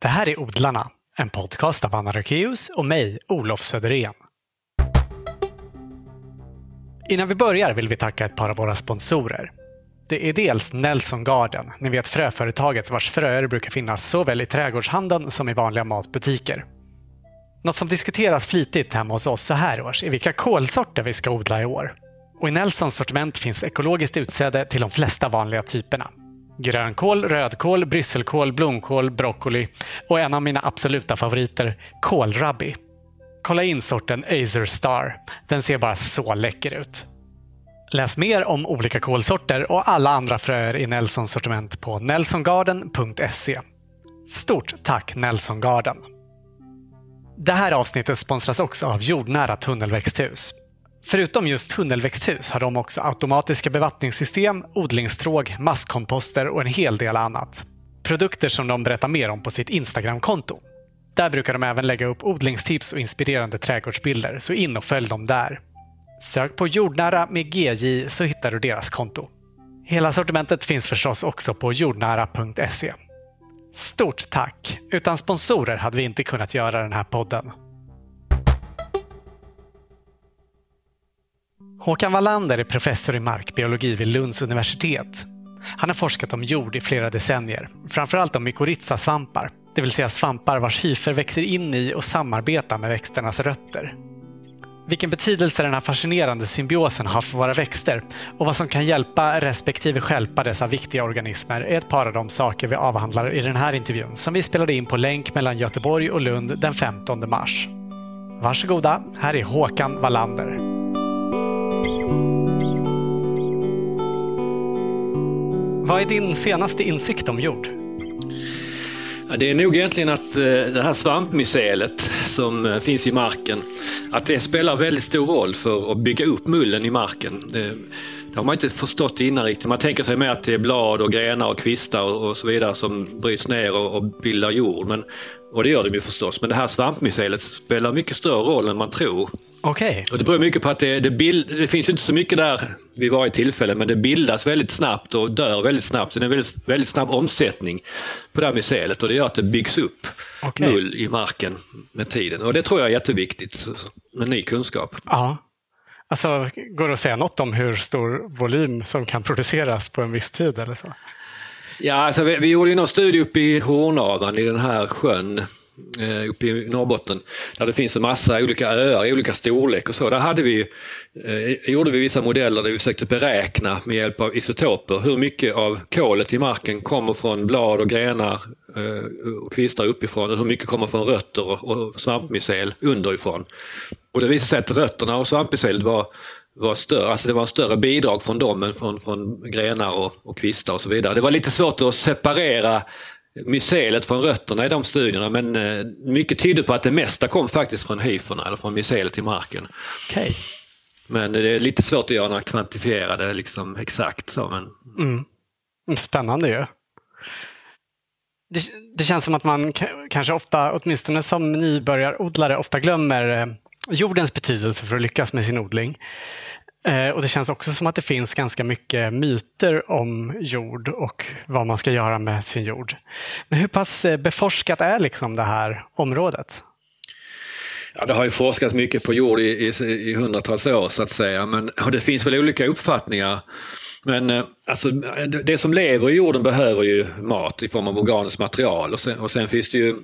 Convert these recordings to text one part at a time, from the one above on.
Det här är Odlarna, en podcast av Anna Rökeus och mig, Olof Söderén. Innan vi börjar vill vi tacka ett par av våra sponsorer. Det är dels Nelson Garden, ni vet fröföretaget vars fröer brukar finnas såväl i trädgårdshandeln som i vanliga matbutiker. Något som diskuteras flitigt hemma hos oss så här års är vilka kolsorter vi ska odla i år. Och I Nelsons sortiment finns ekologiskt utsäde till de flesta vanliga typerna. Grönkål, rödkål, brysselkål, blomkål, broccoli och en av mina absoluta favoriter, kålrabbi. Kolla in sorten Azer Star. Den ser bara så läcker ut. Läs mer om olika kolsorter och alla andra fröer i Nelsons sortiment på nelsongarden.se. Stort tack Nelson Garden! Det här avsnittet sponsras också av jordnära tunnelväxthus. Förutom just tunnelväxthus har de också automatiska bevattningssystem, odlingstråg, masskomposter och en hel del annat. Produkter som de berättar mer om på sitt Instagramkonto. Där brukar de även lägga upp odlingstips och inspirerande trädgårdsbilder, så in och följ dem där. Sök på jordnära med GJ så hittar du deras konto. Hela sortimentet finns förstås också på jordnära.se. Stort tack! Utan sponsorer hade vi inte kunnat göra den här podden. Håkan Wallander är professor i markbiologi vid Lunds universitet. Han har forskat om jord i flera decennier, framförallt om mykorrhizasvampar, det vill säga svampar vars hyfer växer in i och samarbetar med växternas rötter. Vilken betydelse den här fascinerande symbiosen har för våra växter och vad som kan hjälpa respektive stjälpa dessa viktiga organismer är ett par av de saker vi avhandlar i den här intervjun som vi spelade in på länk mellan Göteborg och Lund den 15 mars. Varsågoda, här är Håkan Wallander. Vad är din senaste insikt om jord? Ja, det är nog egentligen att eh, det här svampmycelet som eh, finns i marken, att det spelar väldigt stor roll för att bygga upp mullen i marken. Det, det har man inte förstått innan riktigt. Man tänker sig mer att det är blad och grenar och kvistar och, och så vidare som bryts ner och, och bildar jord. Men och det gör de ju förstås, men det här svampmycelet spelar mycket större roll än man tror. Okej. Okay. Och det beror mycket på att det, det, bild, det finns inte så mycket där vid varje tillfälle, men det bildas väldigt snabbt och dör väldigt snabbt. Så det är en väldigt, väldigt snabb omsättning på det här mycelet och det gör att det byggs upp okay. mull i marken med tiden. Och det tror jag är jätteviktigt med ny kunskap. Ja. Alltså, går det att säga något om hur stor volym som kan produceras på en viss tid eller så? Ja, alltså vi, vi gjorde ju någon studie uppe i Hornavan i den här sjön eh, uppe i Norrbotten, där det finns en massa olika öar i olika storlek och så. Där hade vi, eh, gjorde vi vissa modeller där vi försökte beräkna med hjälp av isotoper hur mycket av kolet i marken kommer från blad och grenar eh, och kvistar uppifrån och hur mycket kommer från rötter och, och svampmycel underifrån. Och det visade sig att rötterna och svampmycelet var var större, alltså det var större bidrag från dem än från, från grenar och, och kvistar och så vidare. Det var lite svårt att separera mycelet från rötterna i de studierna men eh, mycket tyder på att det mesta kom faktiskt från hyferna eller från mycelet i marken. Okay. Men det är lite svårt att göra några kvantifierade liksom, exakt. Så, men... Mm. Spännande ju. Det, det, känns som att man kanske ofta, åtminstone som nybörjarodlare, ofta glömmer eh, jordens betydelse för att lyckas med sin odling. Eh, och Det känns också som att det finns ganska mycket myter om jord och vad man ska göra med sin jord. Men hur pass eh, beforskat är liksom det här området? Ja, det har ju forskats mycket på jord i, i, i hundratals år så att säga, men och det finns väl olika uppfattningar. Men eh, alltså, det som lever i jorden behöver ju mat i form av organiskt material och sen, och sen finns det ju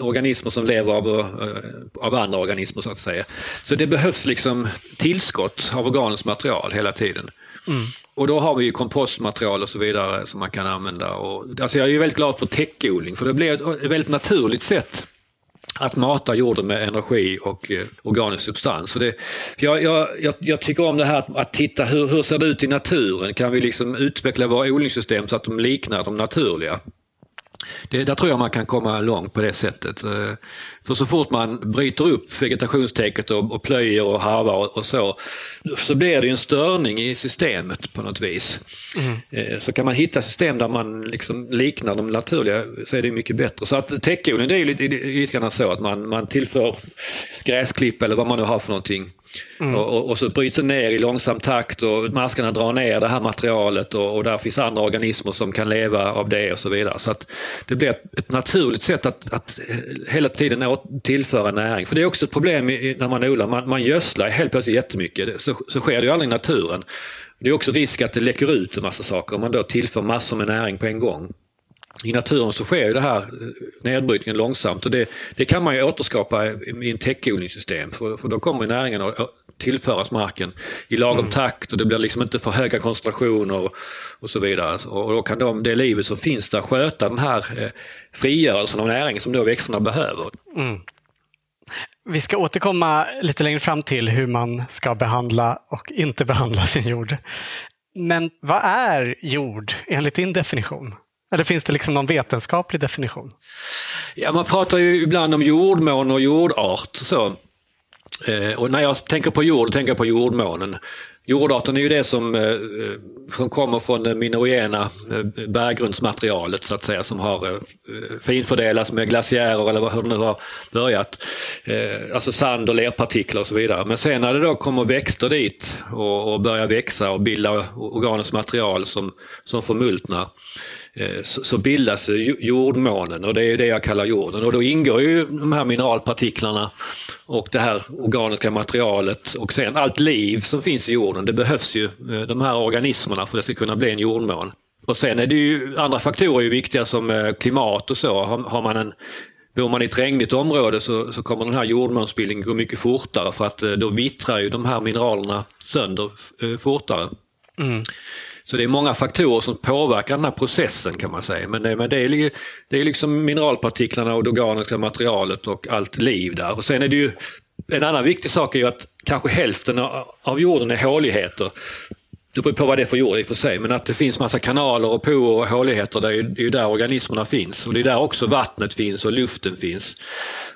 organismer som lever av, eh, av andra organismer så att säga. Så det behövs liksom tillskott av organiskt material hela tiden. Mm. Och då har vi ju kompostmaterial och så vidare som man kan använda. Och, alltså jag är väldigt glad för täckodling för det blir ett väldigt naturligt sätt att mata jorden med energi och eh, organisk substans. Så det, jag, jag, jag, tycker om det här att, att titta hur, hur ser det ut i naturen? Kan vi liksom utveckla våra odlingssystem så att de liknar de naturliga? Det, där tror jag man kan komma långt på det sättet. Eh, för så fort man bryter upp vegetationstäcket och, och plöjer och harvar och, och, så, så blir det en störning i systemet på något vis. Mm. Så kan man hitta system där man liksom liknar de naturliga så är det mycket bättre. Så att täckodling det är ju lite, lite grann så att man, man tillför gräsklipp eller vad man nu har för någonting Mm. Och, och, och, så bryts det ner i långsam takt och maskarna drar ner det här materialet och, och där finns andra organismer som kan leva av det och så vidare. Så att det blir ett, ett naturligt sätt att, att eh, hela tiden tillföra näring. För det är också ett problem när man odlar, man, man gödslar helt plötsligt jättemycket. Så, så sker det ju aldrig i naturen. Det är också risk att det läcker ut en massa saker om man då tillför massor med näring på en gång. I naturen så sker ju det här nedbrytningen långsamt och det, det kan man ju återskapa i en täckodlingssystem för, för då kommer näringen att tillföras marken i lagom mm. takt och det blir liksom inte för höga koncentrationer och, och så vidare. Och då kan de, det livet som finns där sköta den här eh, frigörelsen av näring som då växterna behöver. Mm. Vi ska återkomma lite längre fram till hur man ska behandla och inte behandla sin jord. Men vad är jord enligt din definition? Eller finns det liksom någon vetenskaplig definition? Ja, man pratar ju ibland om jordmån och jordart. Så. Eh, och när jag tänker på jord, tänker jag på jordmånen. Jordarten är ju det som, eh, eh som kommer från det minerogena eh, berggrundsmaterialet så att säga som har eh, finfördelats med glaciärer eller hur det nu har börjat. Eh, alltså sand och lerpartiklar och så vidare. Men sen när det då kommer växter dit och, och börjar växa och bilda organiskt material som, som förmultnar Eh, så bildas jordmånen och det är det jag kallar jorden. Och då ingår ju de här mineralpartiklarna och det här organiska materialet och sen allt liv som finns i jorden. Det behövs ju eh, de här organismerna för att det ska kunna bli en jordmån. Och sen är det ju andra faktorer är viktiga som eh, klimat och så. Har, man en Bor man i ett regnigt område så, så kommer den här jordmånsbildningen gå mycket fortare för att då vittrar ju de här mineralerna sönder fortare. Mm. Så det är många faktorer som påverkar den här processen kan man säga. Men det, men det, är, det är liksom mineralpartiklarna och det organiska materialet och allt liv där. Och sen är det ju en annan viktig sak är ju att kanske hälften av jorden är håligheter. Det beror på vad det är för jord i och för sig, men att det finns massa kanaler och porer och håligheter, det är ju där organismerna finns. Och det är där också vattnet finns och luften finns.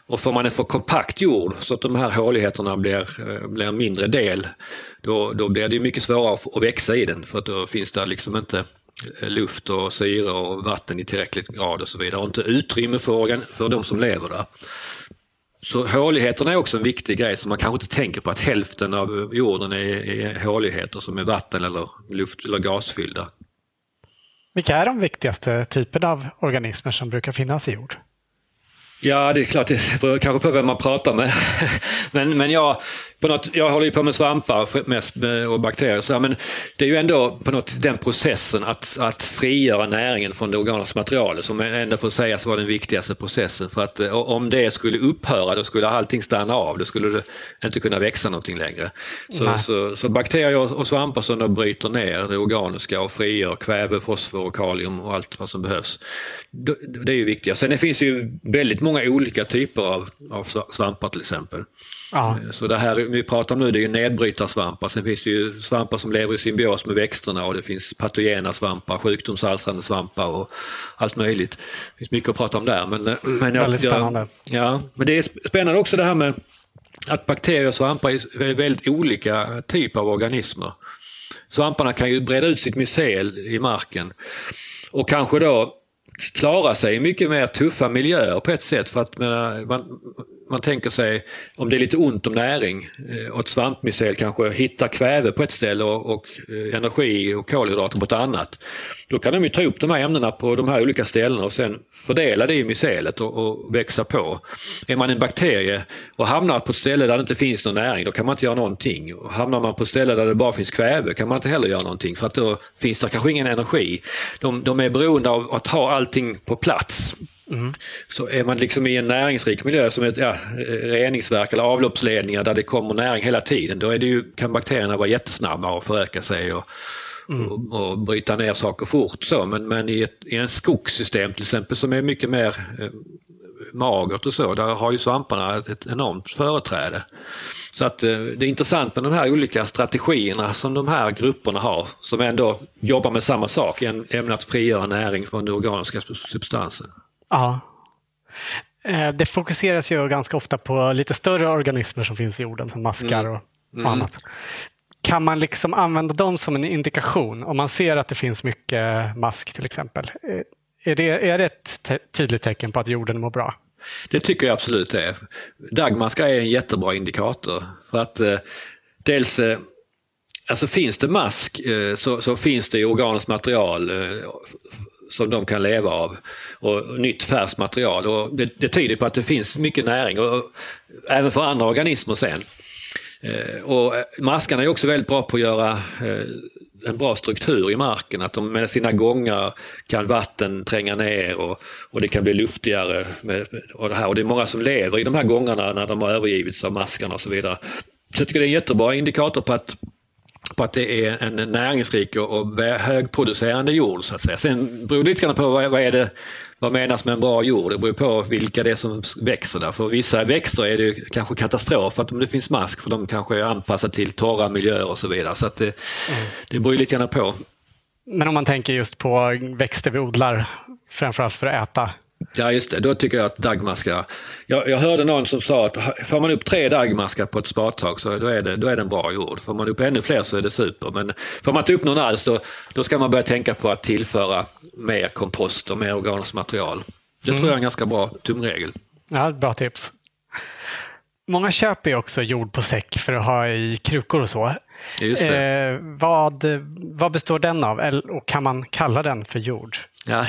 Och får man en för kompakt jord så att de här håligheterna blir, eh, blir en mindre del, då, då blir det mycket svårare att växa i den för att då finns det liksom inte eh, luft och syre och vatten i tillräcklig grad och så vidare och inte utrymme för, för de som lever där. Så håligheterna är också en viktig grej som man kanske inte tänker på att hälften av jorden är, är håligheter som är vatten eller luft eller gasfyllda. Vilka är de viktigaste typerna av organismer som brukar finnas i jord? Ja, det är klart, det beror kanske på vem man pratar med. men, men jag, på något, jag håller ju på med svampar mest och bakterier, så, men det är ju ändå på något den processen att, att frigöra näringen från det organiska materialet som ändå får sägas vara den viktigaste processen. För att om det skulle upphöra, då skulle allting stanna av. Då skulle det inte kunna växa någonting längre. Så, så, så, bakterier och svampar som då bryter ner det organiska och frigör kväve, fosfor och kalium och allt vad som behövs. Det är ju viktigt. Sen det finns ju väldigt många olika typer av, av svampar till exempel. Ja. Eh, så det här vi pratar om nu det är ju nedbrytarsvampar. Sen finns det ju svampar som lever i symbios med växterna och det finns patogena svampar, sjukdomsalstrande svampar och allt möjligt. Det finns mycket att prata om där. Men, eh, men jag, Väldigt spännande. Jag, ja, men det är spännande också det här med att bakterier och svampar är väldigt olika typer av organismer. Svamparna kan ju breda ut sitt mycel i marken och kanske då klara sig i mycket mer tuffa miljöer på ett sätt. För att man, man tänker sig om det är lite ont om näring eh, och ett svampmycel kanske hittar kväve på ett ställe och, och eh, energi och kolhydrater på ett annat. Då kan de ju ta upp de här ämnena på de här olika ställena och sen fördela det i mycelet och, och växa på. Är man en bakterie och hamnar på ett ställe där det inte finns någon näring, då kan man inte göra någonting. Och hamnar man på ett ställe där det bara finns kväve kan man inte heller göra någonting för att då finns det kanske ingen energi. De, de är beroende av att ha allt allting på plats. Mm. Så är man liksom i en näringsrik miljö som ett ja, reningsverk eller avloppsledningar där det kommer näring hela tiden, då är det ju, kan bakterierna vara jättesnabba och föröka sig och, mm. och, och, bryta ner saker fort. Så. Men, men i, ett, i en skogssystem till exempel som är mycket mer eh, magert och så, där har ju svamparna ett enormt företräde. Så att eh, det är intressant med de här olika strategierna som de här grupperna har, som ändå jobbar med samma sak, nämligen att frigöra näring från den organiska substansen. Ja. Eh, det fokuseras ju ganska ofta på lite större organismer som finns i jorden, som maskar och, mm. och annat. Kan man liksom använda dem som en indikation om man ser att det finns mycket mask till exempel? Är det, är det ett tydligt tecken på att jorden mår bra? Det tycker jag absolut det är. Dagmaska är en jättebra indikator. För att eh, dels, eh, alltså finns det mask eh, så, så, finns det organiskt material eh, som de kan leva av. Och nytt färskt material. Och det, det tyder på att det finns mycket näring, och, även för andra organismer sen. Eh, och eh, maskarna är också väldigt bra på att göra eh, en bra struktur i marken, att de med sina gångar kan vatten tränga ner och, och det kan bli luftigare. Med, och, det här. och det är många som lever i de här gångarna när de har övergivits av maskarna och så vidare. Så jag tycker det är en jättebra indikator på att på att det är en näringsrik och högproducerande jord. Så att säga. Sen beror det lite grann på vad, vad, är det, vad menas med en bra jord. Det beror på vilka det är som växer där. För vissa växter är det kanske katastrof att om det finns mask för de kanske är anpassade till torra miljöer och så vidare. Så att det, mm. det beror lite grann på. Men om man tänker just på växter vi odlar framförallt för att äta. Ja, just det. Då tycker jag att dagmaskar... Jag, jag hörde någon som sa att får man upp tre dagmaskar på ett spadtag så då är, det, då är det en bra jord. Får man upp ännu fler så är det super. Men får man inte upp någon alls då, då ska man börja tänka på att tillföra mer kompost och mer organiskt material. Det mm. tror jag är en ganska bra tumregel. Ja, bra tips. Många köper ju också jord på säck för att ha i krukor och så. Eh, vad, vad består den av och kan man kalla den för jord? Ja,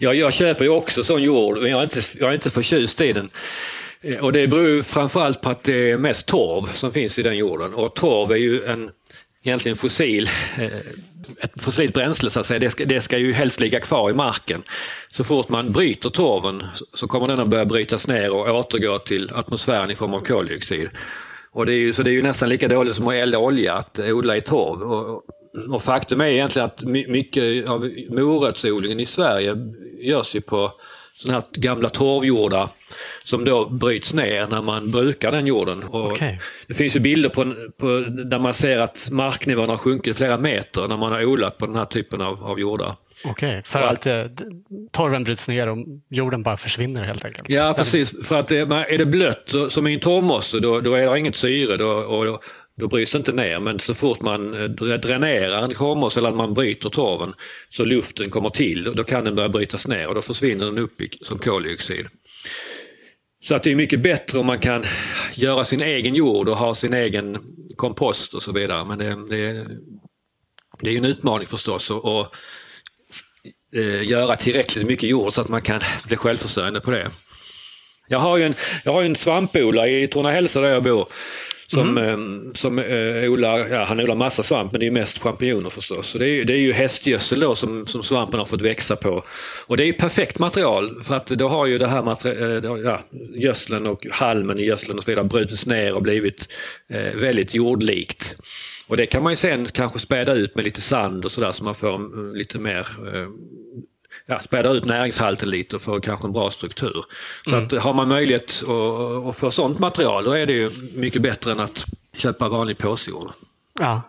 ja, jag köper ju också sån jord, men jag är inte, jag är inte förtjust i den. Eh, och det beror framförallt på att det är mest torv som finns i den jorden. Och torv är ju en egentligen fossil, eh, ett fossilt bränsle så att säga. Det ska, det ska ju helst ligga kvar i marken. Så fort man bryter torven så kommer den att börja brytas ner och återgå till atmosfären i form av koldioxid. Och det är ju, så det är ju nästan lika dåligt som att elda olja att odla i torv. Och, och faktum är egentligen att mycket av morötsodlingen i Sverige görs ju på sådana här gamla torvjordar som då bryts ner när man brukar den jorden. Okay. Det finns ju bilder på, på, där man ser att marknivån har sjunkit flera meter när man har odlat på den här typen av, av jordar. Okej, för att, att eh, torven bryts ner och jorden bara försvinner helt enkelt? Ja, precis. För att är det blött som i en torvmosse då, då är det inget syre då, och då bryts det inte ner. Men så fort man eh, dränerar en kromos eller att man bryter torven så luften kommer till och då kan den börja brytas ner och då försvinner den upp som koldioxid. Så att det är mycket bättre om man kan göra sin egen jord och ha sin egen kompost och så vidare. Men det, det, det är en utmaning förstås att eh, göra tillräckligt mycket jord så att man kan bli självförsörjande på det. Jag har ju en, jag har en svampodlare i Torna-Hälsa där jag bor som, mm. som eh, odlar, ja, han odlar massa svamp men det är mest champinjoner förstås. Så det är, det är ju hästgödsel då som, som svampen har fått växa på. Och det är perfekt material för att då har ju det här materi- eh, ja, gödseln och halmen i gödseln och så vidare brutits ner och blivit eh, väldigt jordlikt. Och det kan man ju sen kanske späda ut med lite sand och sådär så man får mm, lite mer eh, ja, späda ut näringshalten lite och få kanske en bra struktur. Så mm. att har man möjlighet att, att få sånt material då är det ju mycket bättre än att köpa vanlig påsjord. Ja.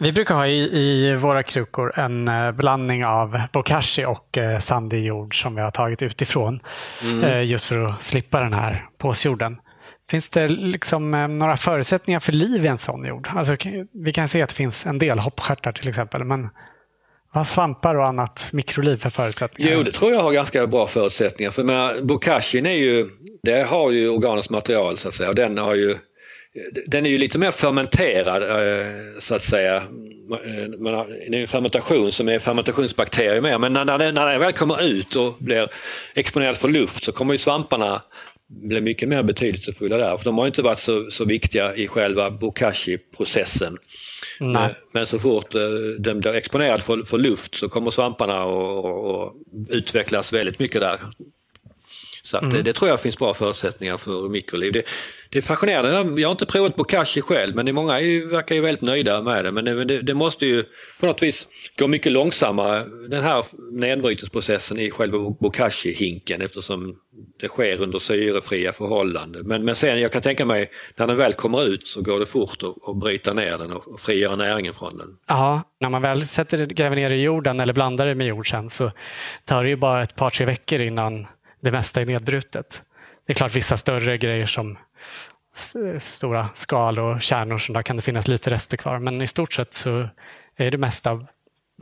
Vi brukar ha i, i, våra krukor en eh, blandning av bokashi och eh, sandig jord som vi har tagit utifrån. Mm. Eh, just för att slippa den här påsjorden. Finns det liksom eh, några förutsättningar för liv i en sån jord? Alltså, vi kan se att det finns en del hoppstjärtar till exempel. Men vad svampar och annat mikroliv för förutsättningar? Jo, det tror jag har ganska bra förutsättningar. För med bokashin är ju, det har ju organiskt material så att säga. Och den, har ju, den är ju lite mer fermenterad eh, så att säga. Det är en fermentation som är fermentationsbakterier med. Men när, när, den, när den väl kommer ut och blir exponerad för luft så kommer ju svamparna bli mycket mer betydelsefulla där. För de har inte varit så, så viktiga i själva bokashi-processen. Men, men, så fort eh, den blir exponerad för, för luft så kommer svamparna att utvecklas väldigt mycket där. Så mm. det, det, tror jag finns bra förutsättningar för mikroliv. Det, det är fascinerande. Jag har inte provat bokashi själv men det många är, verkar ju väldigt nöjda med det. Men det, det, måste ju på något vis gå mycket långsammare den här nedbrytningsprocessen i själva bokashi-hinken eftersom det sker under syrefria förhållanden. Men, men sen jag kan tänka mig när den väl kommer ut så går det fort att, att bryta ner den och frigöra näringen från den. Ja, när man väl sätter, gräver ner i jorden eller blandar det med jord sen så tar det ju bara ett par tre veckor innan det mesta är nedbrutet. Det är klart vissa större grejer som stora skal och kärnor, så där kan det finnas lite rester kvar. Men i stort sett så är det mesta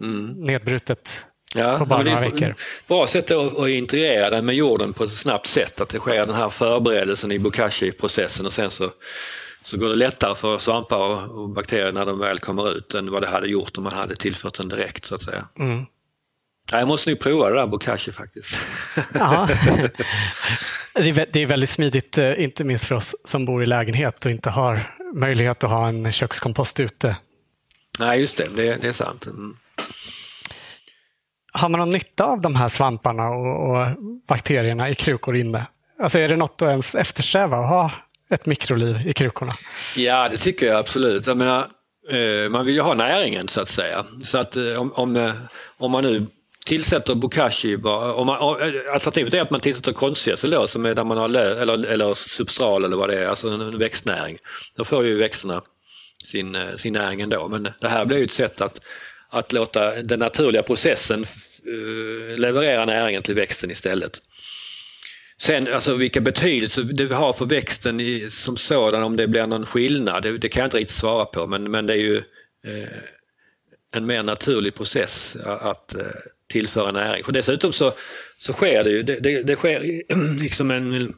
mm. nedbrutet Ja, på bara några veckor. Bra sätt att, att integrera den med jorden på ett snabbt sätt. Att det sker den här förberedelsen i bokashi-processen och sen så, så går det lättare för svampar och, bakterier när de väl kommer ut än vad det hade gjort om man hade tillfört den direkt så att säga. Mm. Ja, jag måste nu prova det där bokashi faktiskt. Ja. Det är väldigt smidigt, eh, inte minst för oss som bor i lägenhet och inte har möjlighet att ha en kökskompost ute. Nej, just det, det, det är sant. Mm. Har man någon nytta av de här svamparna och, och, bakterierna i krukor inne? Alltså är det något att ens eftersträva att ha ett mikroliv i krukorna? Ja, det tycker jag absolut. Jag menar, eh, man vill ju ha näringen så att säga. Så att eh, om, om, om man nu tillsätter bokashi, om man, alternativet är att man tillsätter konstgödsel då, som är där man har lö, eller, eller substral eller vad det är, alltså en växtnäring. Då får ju växterna sin, eh, sin näring ändå. Men det här blir ju ett sätt att, att låta den naturliga processen uh, leverera näringen till växten istället. Sen alltså vilka betydelse det har för växten i, som sådan, om det blir någon skillnad, det, det kan jag inte riktigt svara på men, men det är ju eh, en mer naturlig process att eh, tillföra näring. För dessutom så, så sker det ju, det, det, det sker liksom en,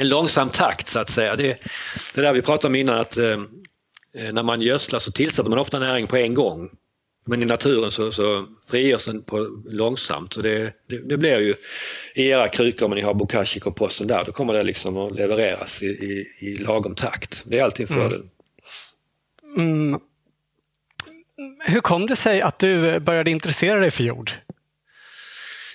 en långsam takt så att säga. Det, det där vi pratade om innan att eh, när man gödslar så tillsätter man ofta näring på en gång. Men i naturen så, så frigörs den på långsamt. Så det, det, det, blir ju i era krukor om ni har bokashi-komposten där, då kommer det liksom att levereras i, i, i lagom takt. Det är alltid en mm. fördel. Mm. Mm. Hur kom det sig att du började intressera dig för jord?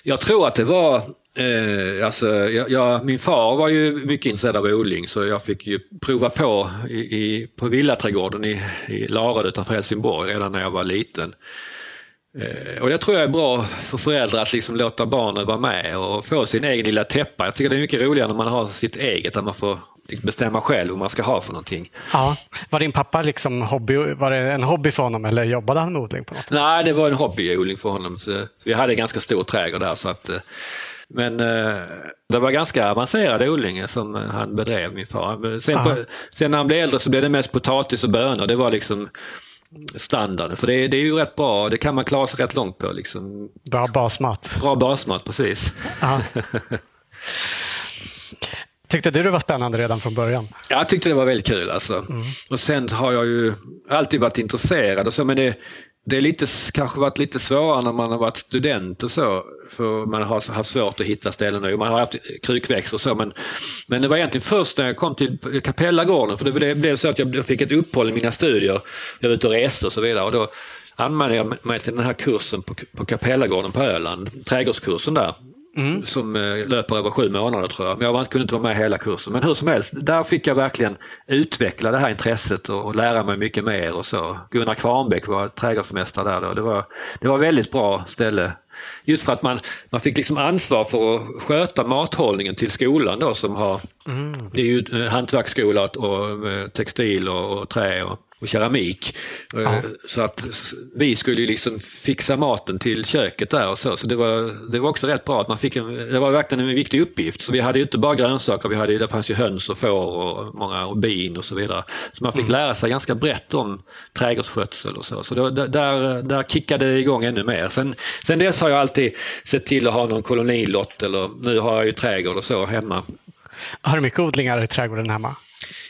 Jag tror att det var Eh, alltså, jag, jag, min far var ju mycket intresserad av odling så jag fick ju prova på i, i, på villaträdgården i, i Larad utanför Helsingborg redan när jag var liten. Eh, och det tror jag är bra för föräldrar att liksom låta barnen vara med och få sin egen lilla täppa. Jag tycker det är mycket roligare när man har sitt eget, att man får bestämma själv vad man ska ha för någonting. Ja. Var din pappa liksom hobby, var det en hobby för honom eller jobbade han med odling? på något sätt? Nej, det var en hobbyodling för honom. Så vi hade en ganska stor trädgård där så att eh, men eh, det var ganska avancerad odling som han bedrev, min far. Sen, på, sen, när han blev äldre så blev det mest potatis och bönor. Det var liksom standarden. För det, det, är ju rätt bra, det kan man klara sig rätt långt på. Liksom. Bra basmat. Bra basmat, precis. Tyckte du det var spännande redan från början? Jag tyckte det var väldigt kul alltså. Mm. Och sen har jag ju alltid varit intresserad och så, men det, det är lite, kanske varit lite svårare när man har varit student och så. För man har haft svårt att hitta ställen. Man har haft krukväxter och så. Men, men det var egentligen först när jag kom till Kapellagården. För det blev, blev så att jag fick ett uppehåll i mina studier. Jag var ute och reste och så vidare. Och då anmälde jag mig till den här kursen på, på Kapellagården på Öland. Trädgårdskursen där. Mm. Som eh, löper över sju månader tror jag. Men jag kunde inte vara med hela kursen. Men hur som helst, där fick jag verkligen utveckla det här intresset och, lära mig mycket mer och så. Gunnar Kvarnbäck var trädgårdsmästare där då. Det var, det var väldigt bra ställe. Just för att man, man fick liksom ansvar för att sköta mathållningen till skolan då som har, mm. det är ju hantverksskola och eh, textil och, och trä och och keramik. Ja. Eh, så att vi skulle liksom fixa maten till köket där och så. Så det var, det var också rätt bra att man fick en, det var verkligen en viktig uppgift. Så vi hade ju inte bara grönsaker, vi hade, det fanns ju höns och får och många och bin och så vidare. Så man fick mm. lära sig ganska brett om trädgårdsskötsel och så. Så det, där, där kickade det igång ännu mer. Sen, sen dess har jag alltid sett till att ha någon kolonilott eller nu har jag ju trädgård och så hemma. Har du mycket odlingar i trädgården hemma?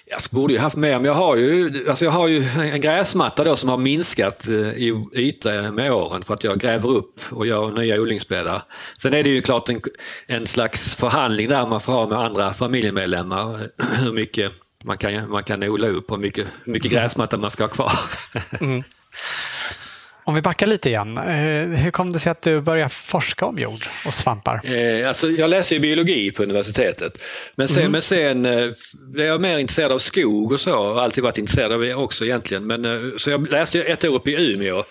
Jag borde ju haft mer, men jag har ju, alltså jag har ju en gräsmatta då som har minskat eh, i yta med åren för att jag gräver upp och gör nya odlingsbäddar. Sen är det ju klart en, en slags förhandling där man får ha med andra familjemedlemmar hur mycket man kan, man kan odla upp och hur mycket, mycket gräsmatta man ska ha kvar. Mm. Om vi backar lite igen. Eh, hur kom det sig att du började forska om jord och svampar? Eh, alltså, jag läste ju biologi på universitetet. Men sen, mm. men sen eh, blev jag mer intresserad av skog och så. Har alltid varit intresserad av det också egentligen. Men, så jag läste ett år uppe i Umeå.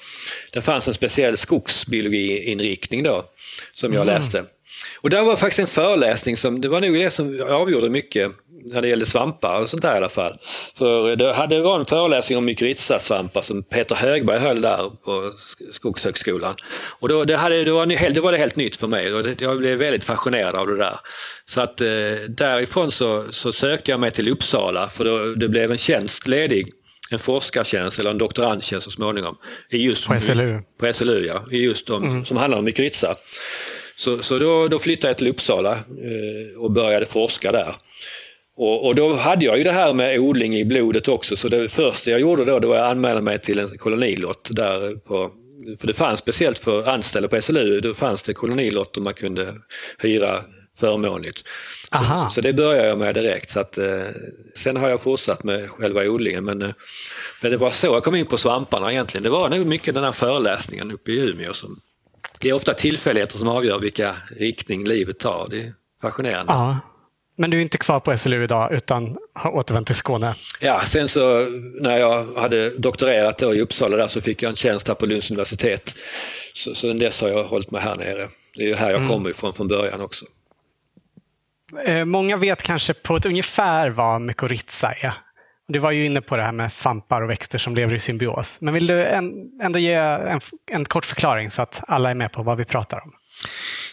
Det fanns en speciell skogsbiologiinriktning då som jag mm. läste. Och där var faktiskt en föreläsning som, det var nog det som avgjorde mycket när det gällde svampar och sånt där i alla fall. För det hade varit en föreläsning om mykorrhizasvampar som Peter Högberg höll där på Skogshögskolan. Och då, det, hade, det, var, det var det helt nytt för mig och jag blev väldigt fascinerad av det där. Så att eh, därifrån så, så sökte jag mig till Uppsala för då, det blev en tjänst ledig en forskartjänst eller en doktorandtjänst så småningom. I just, på SLU? På SLU, ja. I just de, mm. Som handlar om mykorrhiza. Så, så då, då flyttade jag till Uppsala eh, och började forska där. Och, och, då hade jag ju det här med odling i blodet också, så det första jag gjorde då det var att anmäla mig till en kolonilott där på för det fanns speciellt för anställda på SLU, då fanns det kolonilotter man kunde hyra förmånligt. Så, så, det började jag med direkt. Så att, eh, sen har jag fortsatt med själva odlingen. Men, eh, men det var så jag kom in på svamparna egentligen. Det var nog mycket den här föreläsningen uppe i Umeå. Som, det är ofta tillfälligheter som avgör vilka riktning livet tar. Det är fascinerande. Ja. Men du är inte kvar på SLU idag utan har återvänt till Skåne? Ja, sen så när jag hade doktorerat i Uppsala där så fick jag en tjänst här på Lunds universitet. Så, så dess har jag hållit mig här nere. Det är ju här jag mm. kommer ifrån från början också. Eh, många vet kanske på ett ungefär vad mykorrhiza är. Du var ju inne på det här med svampar och växter som lever i symbios. Men vill du ändå ge en, en kort förklaring så att alla är med på vad vi pratar om?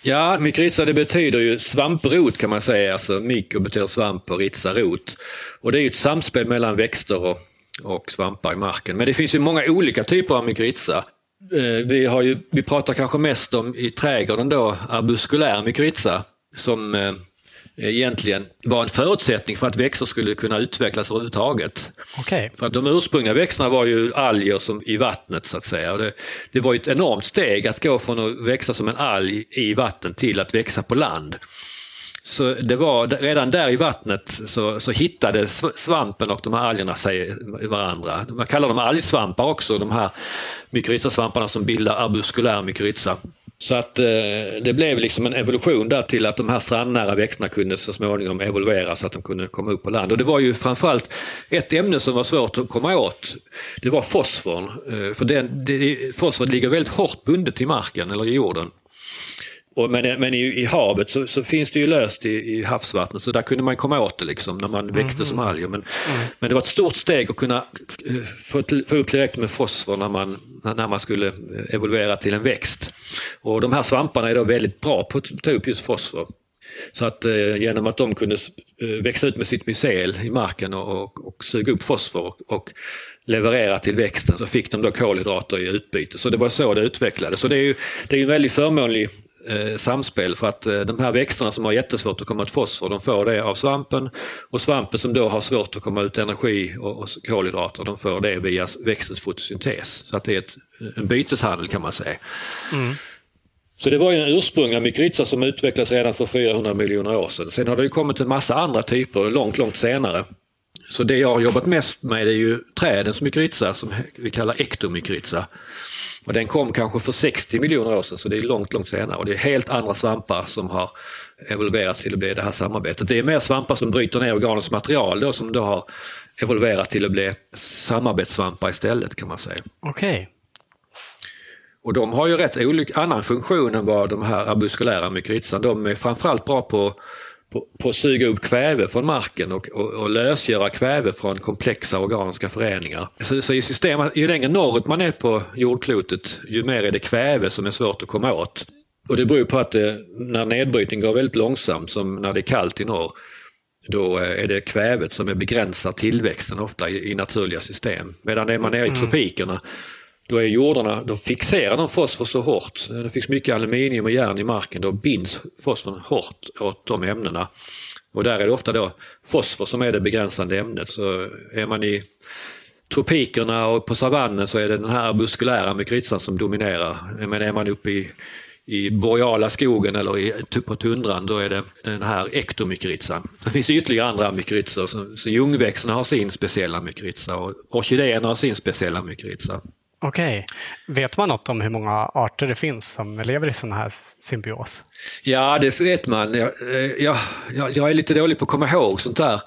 Ja, mykorrhiza det betyder ju svamprot kan man säga. Alltså myko betyder svamp och ritsa rot. Och det är ju ett samspel mellan växter och, och svampar i marken. Men det finns ju många olika typer av mykorrhiza. Eh, vi, har ju, vi pratar kanske mest om i trädgården då arbuskulär mykorrhiza som eh, egentligen var en förutsättning för att växter skulle kunna utvecklas överhuvudtaget. Okay. För att de ursprungliga växterna var ju alger som i vattnet så att säga. Det, det, var ett enormt steg att gå från att växa som en alg i vatten till att växa på land. Så det var redan där i vattnet så, så hittade svampen och de här algerna sig varandra. Man kallar dem algsvampar också, de här mykorrhizasvamparna som bildar arbuskulär mykorrhiza. Så att eh, det blev liksom en evolution där till att de här strandnära växterna kunde så småningom evolvera så att de kunde komma upp på land. Och det var ju framförallt ett ämne som var svårt att komma åt. Det var fosforn. Eh, för den, det, fosfor ligger väldigt hårt bundet i marken eller i jorden. Och, men men i, i havet så, så, finns det ju löst i, i, havsvattnet så där kunde man komma åt det liksom när man växte mm. som alger. Men, mm. men det var ett stort steg att kunna eh, få, få upp tillräckligt med fosfor när man, när man skulle eh, evolvera till en växt. Och de här svamparna är då väldigt bra på att ta upp just fosfor. Så att eh, genom att de kunde eh, växa ut med sitt mycel i marken och, och, och suga upp fosfor och, och leverera till växten så fick de då kolhydrater i utbyte. Så det var så det utvecklades. Så det är ju det är en väldigt förmånlig eh, samspel för att eh, de här växterna som har jättesvårt att komma åt fosfor, de får det av svampen och svampen som då har svårt att komma ut energi och, och kolhydrater, de får det via växtens fotosyntes. Så att det är ett, en byteshandel kan man säga. Mm. Så det var ju en ursprungliga mykorrhiza som utvecklades redan för 400 miljoner år sedan. Sen har det ju kommit en massa andra typer långt, långt senare. Så det jag har jobbat mest med är ju trädens mykorrhiza som vi kallar ektomykorrhiza. Och den kom kanske för 60 miljoner år sedan, så det är långt, långt senare. Och det är helt andra svampar som har evolverats till att bli det här samarbetet. Det är mer svampar som bryter ner organiskt material då, som då har evolverat till att bli samarbetssvampar istället kan man säga. Okej. Okay. Och de har ju rätt olika, annan funktion än vad de här arbuskulära mykorrhizan. De är framförallt bra på på, på att suga upp kväve från marken och, och, och, lösgöra kväve från komplexa organiska föreningar. Så, så i systemet, ju längre norrut man är på jordklotet, ju mer är det kväve som är svårt att komma åt. Och det beror på att det, när nedbrytning går väldigt långsamt, som när det är kallt i norr, då är det kvävet som är begränsar tillväxten ofta i, i naturliga system. Medan är man nere i mm. tropikerna då är jordarna, då fixerar de fosfor så hårt. Det finns mycket aluminium och järn i marken, då binds fosforn hårt åt de ämnena. Och där är det ofta då fosfor som är det begränsande ämnet. Så är man i tropikerna och på savannen så är det den här muskulära mykorrhizan som dominerar. Men är man uppe i, i boreala skogen eller i, på tundran då är det den här ektomykorrhizan. Det finns ytterligare andra mykorrhizor. Så, så ljungväxterna har sin speciella mykorrhiza och orkidéerna har sin speciella mykorrhiza. Okej. Vet man något om hur många arter det finns som lever i sån här symbios? Ja, det vet man. Jag, jag, jag, jag är lite dålig på att komma ihåg sånt där.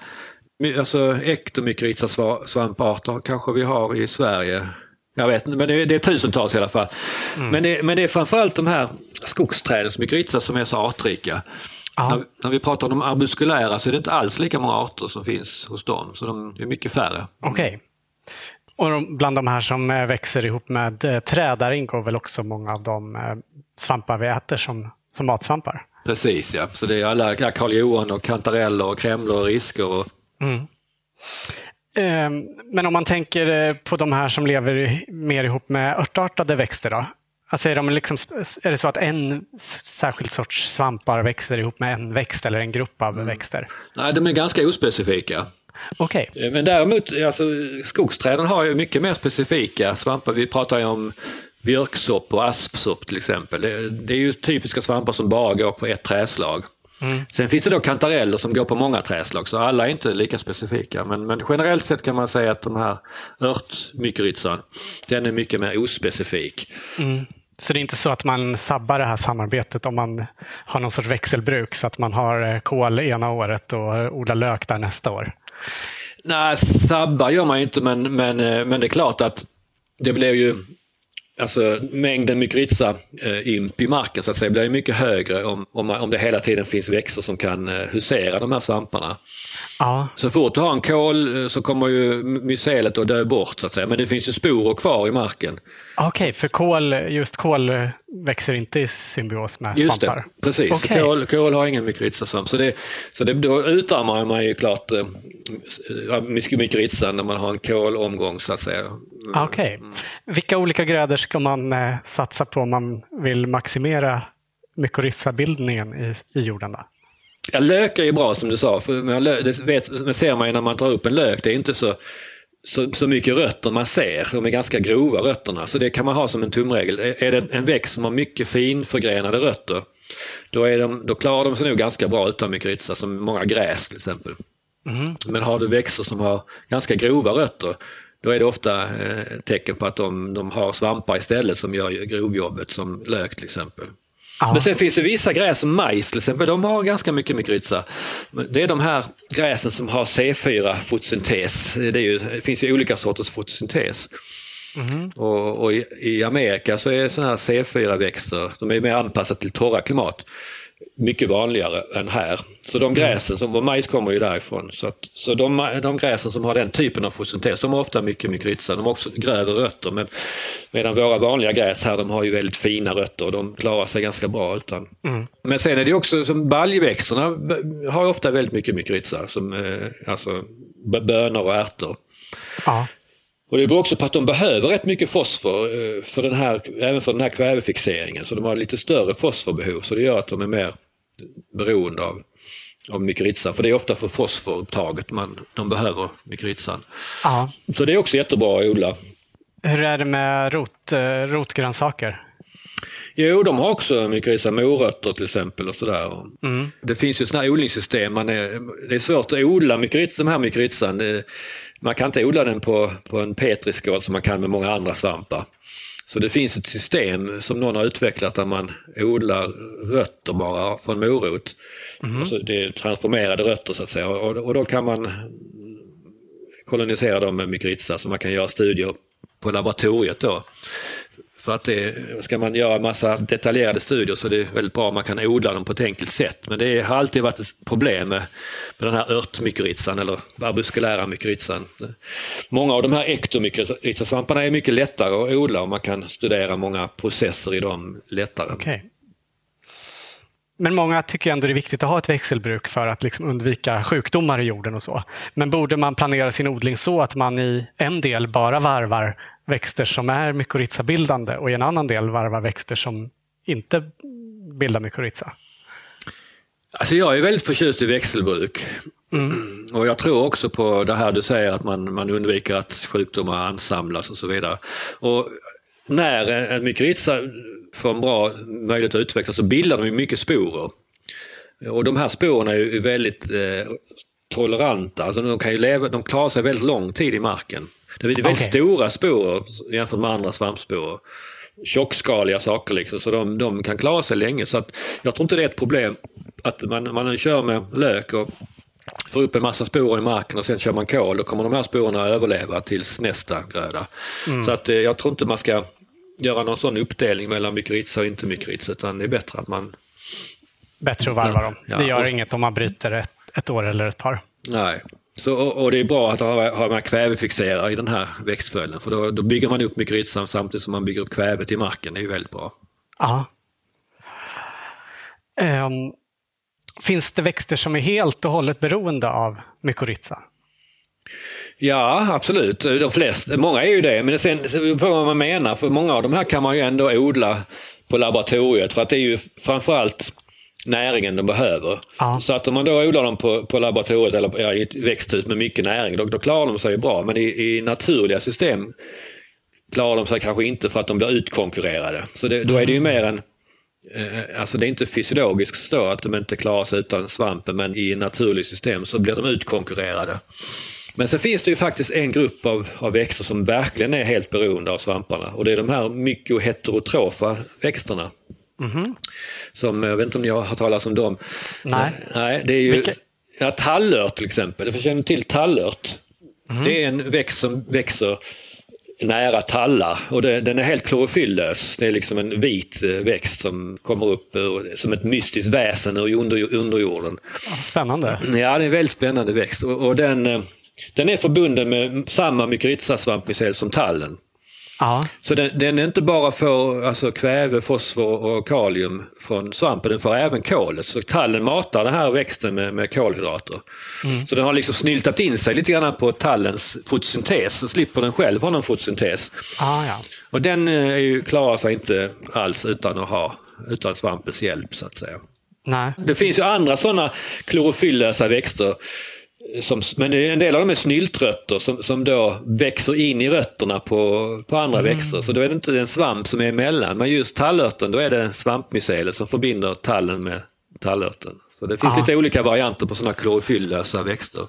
Alltså ektomykorrhiza svamparter kanske vi har i Sverige. Jag vet inte, men det är, det är tusentals i alla fall. Mm. Men, det, men det är framförallt de här skogsträdens mykorrhiza som är så artrika. När, när, vi pratar om arbuskulära så är det inte alls lika många arter som finns hos dem, så de är mycket färre. Okej. Okay. Och bland de här som eh, växer ihop med eh, träd, där ingår väl också många av de eh, svampar vi äter som, som matsvampar? Precis, ja. Så det är alla Karl Johan och kantareller och kremlor och risker. Och... Mm. Ehm, men om man tänker på de här som lever mer ihop med örtartade växter då? Alltså är, de liksom, är det så att en särskild sorts svampar växer ihop med en växt eller en grupp av mm. växter? Nej, de är ganska ospecifika. Okay. Eh, men däremot, alltså, skogsträden har ju mycket mer specifika svampar. Vi pratar ju om björksopp och aspsopp till exempel. Det, det är ju typiska svampar som bara går på ett träslag. Mm. Sen finns det då kantareller som går på många träslag, så alla är inte lika specifika. Men, men generellt sett kan man säga att de här örtmykorrhizan, den är mycket mer ospecifik. Mm. Så det är inte så att man sabbar det här samarbetet om man har någon sorts växelbruk så att man har eh, kål ena året och odlar lök där nästa år? Nej, sabbar gör man ju inte men, men, eh, men det är klart att det blir ju Alltså mängden mykorrhiza eh, imp i marken så att säga blir mycket högre om, om, om det hela tiden finns växter som kan eh, husera de här svamparna. Ja. Så fort du har en kål eh, så kommer ju mycelet att dö bort så att säga. Men det finns ju sporer kvar i marken. Okej, okay, för kål, just kål växer inte i symbios med just svampar? Det, precis, okay. kål, kål har ingen mykorrhizasvamp. Så, det, så det, då utarmar man ju klart eh, mykorrhizan när man har en kålomgång så att säga. Mm. Okej. Okay. Vilka olika grödor ska man eh, satsa på om man vill maximera mykorrhizabildningen i, i jorden? Då? Ja, lök är ju bra som du sa, för det, vet, det ser man ju när man tar upp en lök. Det är inte så, så, så mycket rötter man ser. De är ganska grova rötterna, så det kan man ha som en tumregel. Är det en växt som har mycket finförgrenade rötter, då, är de, då klarar de sig nog ganska bra utan mykorrhiza, som många gräs till exempel. Mm. Men har du växter som har ganska grova rötter, då är det ofta eh, tecken på att de, de har svampar istället som gör grovjobbet, som lök till exempel. Ja. Men sen finns det vissa gräs som majs till exempel, de har ganska mycket mykorrhiza. Det är de här gräsen som har C4-fotosyntes. Det, det finns ju olika sorters fotosyntes. Mm. Och, och i, i, Amerika så är sådana här C4-växter, de är mer anpassade till torra klimat mycket vanligare än här. Så de gräsen, som, majs kommer ju därifrån, så, att, så de, de gräsen som har den typen av fotosyntes, de har ofta mycket mykorrhiza. De har också grövre rötter, men medan våra vanliga gräs här, de har ju väldigt fina rötter och de klarar sig ganska bra utan. Mm. Men sen är det också som baljväxterna har ofta väldigt mycket mykorrhiza, som eh, alltså bönor och ärtor. Ja. Och det beror också på att de behöver rätt mycket fosfor eh, för den här, även för den här kvävefixeringen. Så de har lite större fosforbehov så det gör att de är mer beroende av, av mykorrhizan. För det är ofta för fosforupptaget man, de behöver mykorrhizan. Så det är också jättebra att odla. Hur är det med rot, eh, rotgrönsaker? Jo, de har också mykorrhiza, morötter till exempel och sådär. Mm. Det finns ju sådana här odlingssystem, man är, det är svårt att odla mykorrhiza, de här mykorrhizan. Man kan inte odla den på, på en petriskål som man kan med många andra svampar. Så det finns ett system som någon har utvecklat där man odlar rötter bara från morot. Mm. Alltså det är transformerade rötter så att säga och, och då kan man kolonisera dem med mykorrhiza så man kan göra studier på laboratoriet då. För att det, ska man göra massa detaljerade studier så är det väldigt bra om man kan odla dem på ett enkelt sätt. Men det har alltid varit ett problem med, med den här örtmykorrhizan eller barbuskulära mykorrhizan. Många av de här ektomykorrhizasvamparna är mycket lättare att odla och man kan studera många processer i dem lättare. Okay. Men många tycker ändå det är viktigt att ha ett växelbruk för att liksom undvika sjukdomar i jorden och så. Men borde man planera sin odling så att man i en del bara varvar växter som är mykorrhizabildande och i en annan del varvar växter som inte bildar mykorrhiza? Alltså jag är väldigt förtjust i växelbruk. Mm. Och jag tror också på det här du säger att man, man undviker att sjukdomar ansamlas och så vidare. Och när en mykorrhiza får en bra möjlighet att utvecklas så bildar de mycket sporer. Och de här sporerna är väldigt eh, toleranta, alltså de, kan ju leva, de klarar sig väldigt lång tid i marken. Det är väldigt okay. stora sporer jämfört med andra svampsporer. Tjockskaliga saker liksom, så de, de, kan klara sig länge. Så att jag tror inte det är ett problem att man, man kör med lök och får upp en massa sporer i marken och sen kör man kol, då kommer de här sporerna överleva tills nästa gröda. Mm. Så att eh, jag tror inte man ska göra någon sån uppdelning mellan mykorrhiza och inte mykorrhiza, utan det är bättre att man... Bättre att varva dem. Ja, det gör och... inget om man bryter ett, ett år eller ett par. Nej, så, och, det är bra att ha, ha man kvävefixerare i den här växtföljden för då, då bygger man upp mykorrhizan samtidigt som man bygger upp kvävet i marken. Det är ju väldigt bra. Ja. Um, finns det växter som är helt och hållet beroende av mykorrhiza? Ja, absolut. De flesta, många är ju det. Men sen sen på vad man menar. För många av de här kan man ju ändå odla på laboratoriet. För att det är ju framförallt näringen de behöver. Ja. Så att om man då odlar dem på, på laboratoriet eller ja, i ett växthus med mycket näring, då, då klarar de sig ju bra. Men i, i naturliga system klarar de sig kanske inte för att de blir utkonkurrerade. Så det, då är det ju mer en eh, Alltså det är inte fysiologiskt så att de inte klarar sig utan svampen men i naturligt system så blir de utkonkurrerade. Men sen finns det ju faktiskt en grupp av, av växter som verkligen är helt beroende av svamparna och det är de här mykoheterotrofa växterna. Som, jag vet inte om ni har hört talas om dem? Nej. Nej, det är ju Vilka? ja, tallört till exempel. Jag känner till tallört. Det är en växt som växer nära tallar och det, den är helt klorofyllös. Det är liksom en vit eh, växt som kommer upp ur, som ett mystiskt väsen ur under, underjorden. Spännande. Ja, det är en väldigt spännande växt och, och den, eh, den är förbunden med samma mykorrhizasvampmycel som tallen. Ja. Så den, den är inte bara får alltså, kväve, fosfor och kalium från svampen, den får även kolet. Så tallen matar den här växten med, med kolhydrater. Så den har liksom snyltat in sig lite grann på tallens fotosyntes, så slipper den själv ha någon fotosyntes. Ah, ja. Och den eh, är ju, klarar sig inte alls utan att ha utan svampens hjälp så att säga. Nej. Det finns ju andra sådana klorofyllösa växter. Som, men det är en del av dem är snyltrötter som, som då växer in i rötterna på, på andra växter. Så då är det inte en svamp som är emellan. Men just tallörten, då är det svampmycelet som förbinder tallen med tallörten. Så det finns Ja. lite olika varianter på sådana klorofyllösa växter.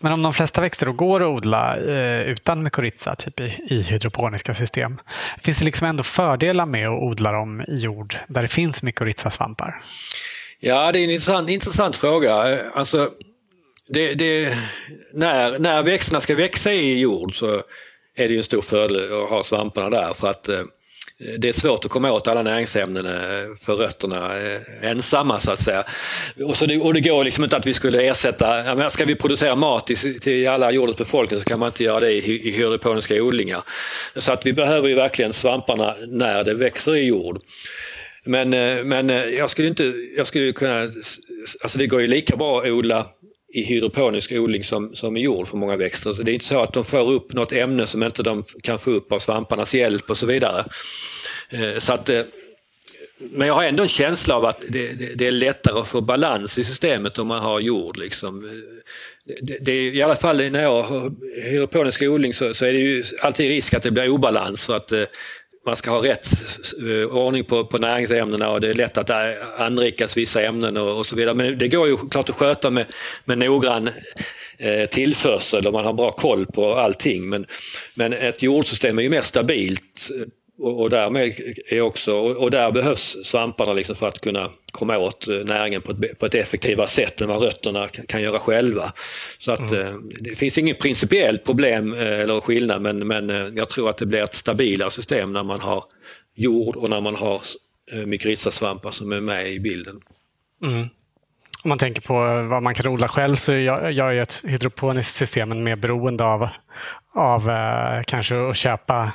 Men om de flesta växter då går att odla eh, utan mykorrhiza, typ i, i hydroponiska system, finns det liksom ändå fördelar med att odla dem i jord där det finns mykorrhizasvampar? Ja, det är en intressant, intressant fråga. Alltså, det, det, när, när växterna ska växa i jord så är det ju en stor fördel att ha svamparna där för att eh, det är svårt att komma åt alla näringsämnen eh, för rötterna eh, ensamma så att säga. Och, så det, och det går liksom inte att vi skulle ersätta, menar, ska vi producera mat till, till alla jordens befolkning så kan man inte göra det i, i hydroponiska odlingar. Så att vi behöver ju verkligen svamparna när det växer i jord. Men, eh, men eh, jag skulle inte, jag skulle kunna, alltså det går ju lika bra att odla i hydroponisk odling som, som i jord för många växter. Så det är inte så att de får upp något ämne som inte de kan få upp av svamparnas hjälp och så vidare. Eh, så att, men jag har ändå en känsla av att det, det, det är lättare att få balans i systemet om man har jord. Liksom. Det, det, I alla fall när jag har hydroponisk odling så, så är det ju alltid risk att det blir obalans. För att, man ska ha rätt eh, ordning på, på näringsämnena och det är lätt att det anrikas vissa ämnen och, och så vidare. Men det går ju klart att sköta med, med noggrann eh, tillförsel och man har bra koll på allting. Men, men ett jordsystem är ju mer stabilt eh, och, och därmed är också, och, där behövs svamparna liksom för att kunna komma åt eh, näringen på ett, på ett effektivare sätt än vad rötterna kan, kan göra själva. Så att eh, det finns inget principiellt problem eh, eller skillnad men, men jag tror att det blir ett stabilare system när man har jord och när man har mykorrhizasvampar som är med i bilden. Om man tänker på vad man kan odla själv så är jag, jag är ju ett hydroponiskt system mer beroende av, av kanske att köpa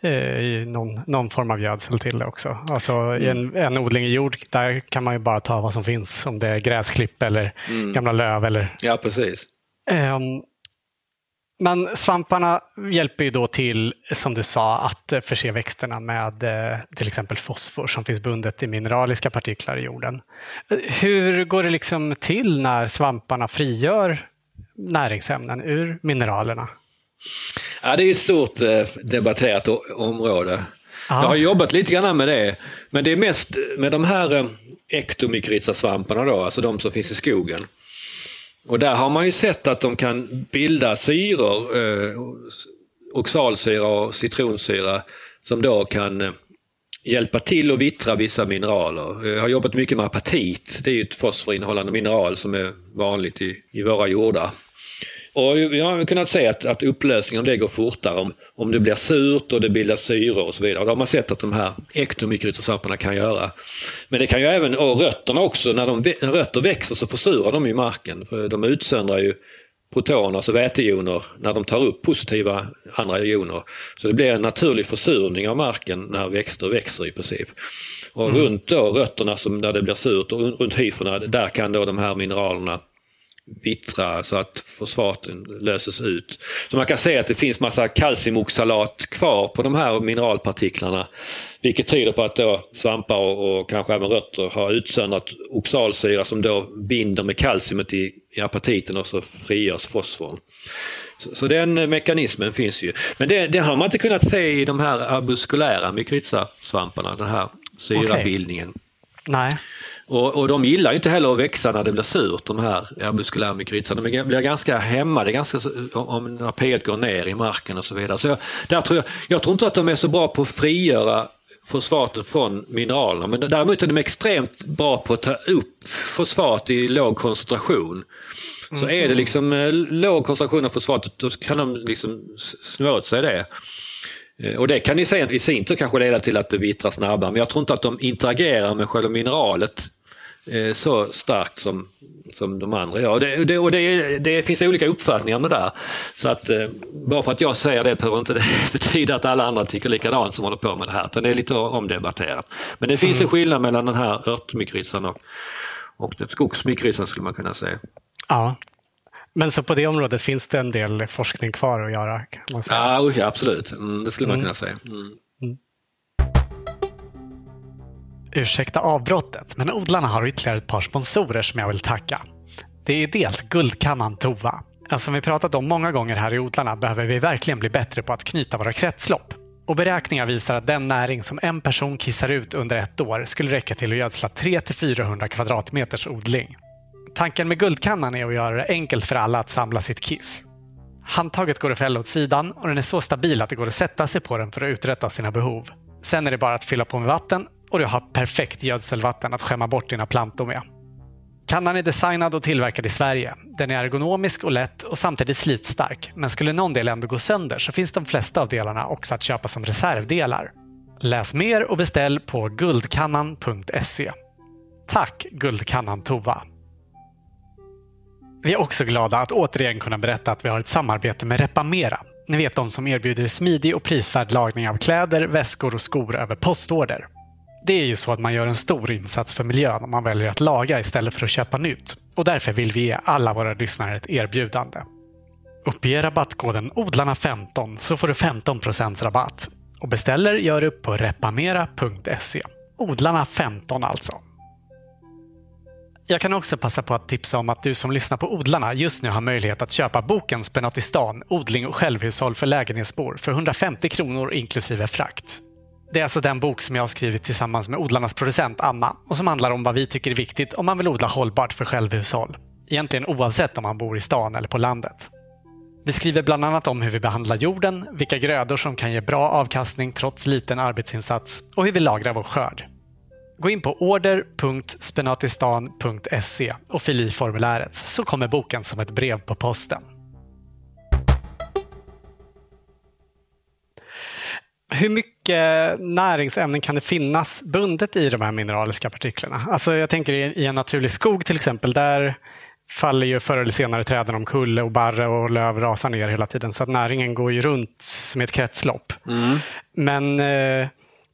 eh, någon, någon form av gödsel till det också. Alltså i en, en odling i jord, där kan man ju bara ta vad som finns. Om det är gräsklipp eller gamla löv eller Ja, precis. Ehm, Men svamparna hjälper ju då till, som du sa, att eh, förse växterna med eh, till exempel fosfor som finns bundet i mineraliska partiklar i jorden. Eh, Hur går det liksom till när svamparna frigör näringsämnen ur mineralerna? Ja, det är ett stort eh, debatterat område. Ja. Jag har jobbat lite grann med det. Men det är mest med de här eh, ektomykorrhizasvamparna då, alltså de som finns i skogen. Och där har man ju sett att de kan bilda syror, eh, oxalsyra och citronsyra, som då kan eh, hjälpa till att vittra vissa mineraler. Jag har jobbat mycket med apatit, det är ju ett fosforinnehållande mineral som är vanligt i, i våra jordar. Och vi har kunnat se att, att upplösningen det går fortare om, om det blir surt och det bildas syror och så vidare. Och det har man sett att de här ektomykorrhizasvamparna kan göra. Men det kan ju även, och rötterna också, när, de, när rötter växer så försurar de ju marken. För de utsöndrar ju protoner, alltså vätejoner, när de tar upp positiva andra joner. Så det blir en naturlig försurning av marken när växter växer i princip. Och runt då rötterna som där det blir surt och runt hyferna, där kan då de här mineralerna vittra så att fosfaten löses ut. Så man kan se att det finns massa kalciumoxalat kvar på de här mineralpartiklarna. Vilket tyder på att då svampar och, och kanske även rötter har utsöndrat oxalsyra som då binder med kalciumet i, i apatiten och så frigörs fosforn. Så, så den mekanismen finns ju. Men det, det, har man inte kunnat se i de här arbuskulära mykorrhizasvamparna, den här syrabildningen. Okay. Nej. Och, och de gillar inte heller att växa när det blir surt, de här arbuskulära mykorrhizarna. De blir ganska hämmade ganska, om när pH går ner i marken och så vidare. Så jag, där tror jag, jag tror inte att de är så bra på att frigöra fosfaten från mineralerna. Men däremot är de extremt bra på att ta upp fosfat i låg koncentration. Så är det liksom eh, låg koncentration av fosfat, då kan de liksom snå åt sig det. Eh, och det kan i sin tur kanske leda till att det vittrar snabbare, men jag tror inte att de interagerar med själva mineralet eh, så starkt som, som de andra gör. Och, det, det, och det, det, finns olika uppfattningar om det där. Så att, eh, bara för att jag säger det behöver inte det betyda att alla andra tycker likadant som håller på med det här. Utan det är lite omdebatterat. Men det finns mm. en skillnad mellan den här örtmykorrhizan och, och skogsmykorrhizan skulle man kunna säga. Ja, men så på det området finns det en del forskning kvar att göra? Kan man säga. Ja, ja absolut. Mm, det skulle man mm. kunna säga. Mm. Ursäkta avbrottet, men odlarna har ytterligare ett par sponsorer som jag vill tacka. Det är dels Guldkannan Tova. Alltså, som vi pratat om många gånger här i Odlarna behöver vi verkligen bli bättre på att knyta våra kretslopp. Och beräkningar visar att den näring som en person kissar ut under ett år skulle räcka till att gödsla 300-400 kvadratmeters odling. Tanken med Guldkannan är att göra det enkelt för alla att samla sitt kiss. Handtaget går att fälla åt sidan och den är så stabil att det går att sätta sig på den för att uträtta sina behov. Sen är det bara att fylla på med vatten och du har perfekt gödselvatten att skämma bort dina plantor med. Kannan är designad och tillverkad i Sverige. Den är ergonomisk och lätt och samtidigt slitstark. Men skulle någon del ändå gå sönder så finns de flesta av delarna också att köpa som reservdelar. Läs mer och beställ på guldkannan.se. Tack Guldkannan Tova! Vi är också glada att återigen kunna berätta att vi har ett samarbete med Repamera. Ni vet de som erbjuder smidig och prisvärd lagning av kläder, väskor och skor över postorder. Det är ju så att man gör en stor insats för miljön om man väljer att laga istället för att köpa nytt. Och därför vill vi ge alla våra lyssnare ett erbjudande. Uppge rabattkoden ODLARNA15 så får du 15% rabatt. Och beställer gör du på repamera.se. Odlarna15 alltså. Jag kan också passa på att tipsa om att du som lyssnar på Odlarna just nu har möjlighet att köpa boken Spenatistan, odling och självhushåll för lägenhetsbor för 150 kronor inklusive frakt. Det är alltså den bok som jag har skrivit tillsammans med odlarnas producent Anna och som handlar om vad vi tycker är viktigt om man vill odla hållbart för självhushåll. Egentligen oavsett om man bor i stan eller på landet. Vi skriver bland annat om hur vi behandlar jorden, vilka grödor som kan ge bra avkastning trots liten arbetsinsats och hur vi lagrar vår skörd. Gå in på order.spenatistan.se och fyll i formuläret så kommer boken som ett brev på posten. Hur mycket näringsämnen kan det finnas bundet i de här mineraliska partiklarna? Alltså jag tänker i en naturlig skog till exempel, där faller ju förr eller senare träden omkull och barre och löv rasar ner hela tiden. Så att näringen går ju runt som ett kretslopp. Mm. Men eh,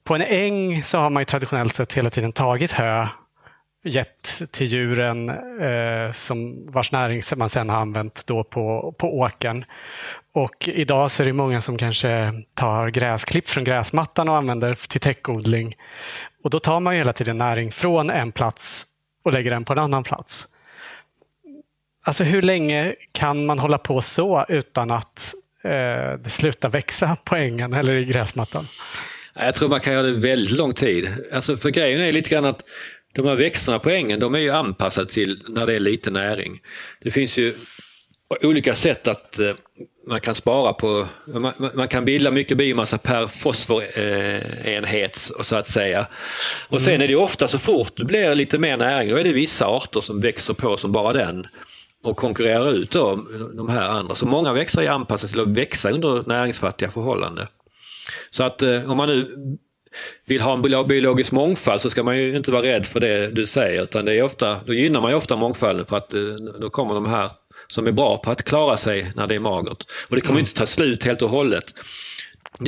på en äng så har man ju traditionellt sett hela tiden tagit hö, gett till djuren eh, som vars näring man sedan har använt då på, på åkern. Och idag så är det många som kanske tar gräsklipp från gräsmattan och använder till täckodling. Och då tar man ju hela tiden näring från en plats och lägger den på en annan plats. Alltså hur länge kan man hålla på så utan att eh, det slutar växa på ängen eller i gräsmattan? Jag tror man kan göra det väldigt lång tid. Alltså för grejen är lite grann att de här växterna på ängen de är ju anpassade till när det är lite näring. Det finns ju olika sätt att eh, man kan spara på, man, man, kan bilda mycket biomassa per fosforenhet så att säga. Och sen mm. är det ofta så fort det blir lite mer näring, då är det vissa arter som växer på som bara den och konkurrerar ut då, de här andra. Så många växter är anpassade till att växa under näringsfattiga förhållanden. Så att eh, om man nu vill ha en biologisk mångfald så ska man ju inte vara rädd för det du säger utan det är ofta, då gynnar man ju ofta mångfalden för att eh, då kommer de här som är bra på att klara sig när det är magert. Och det kommer mm. inte ta slut helt och hållet.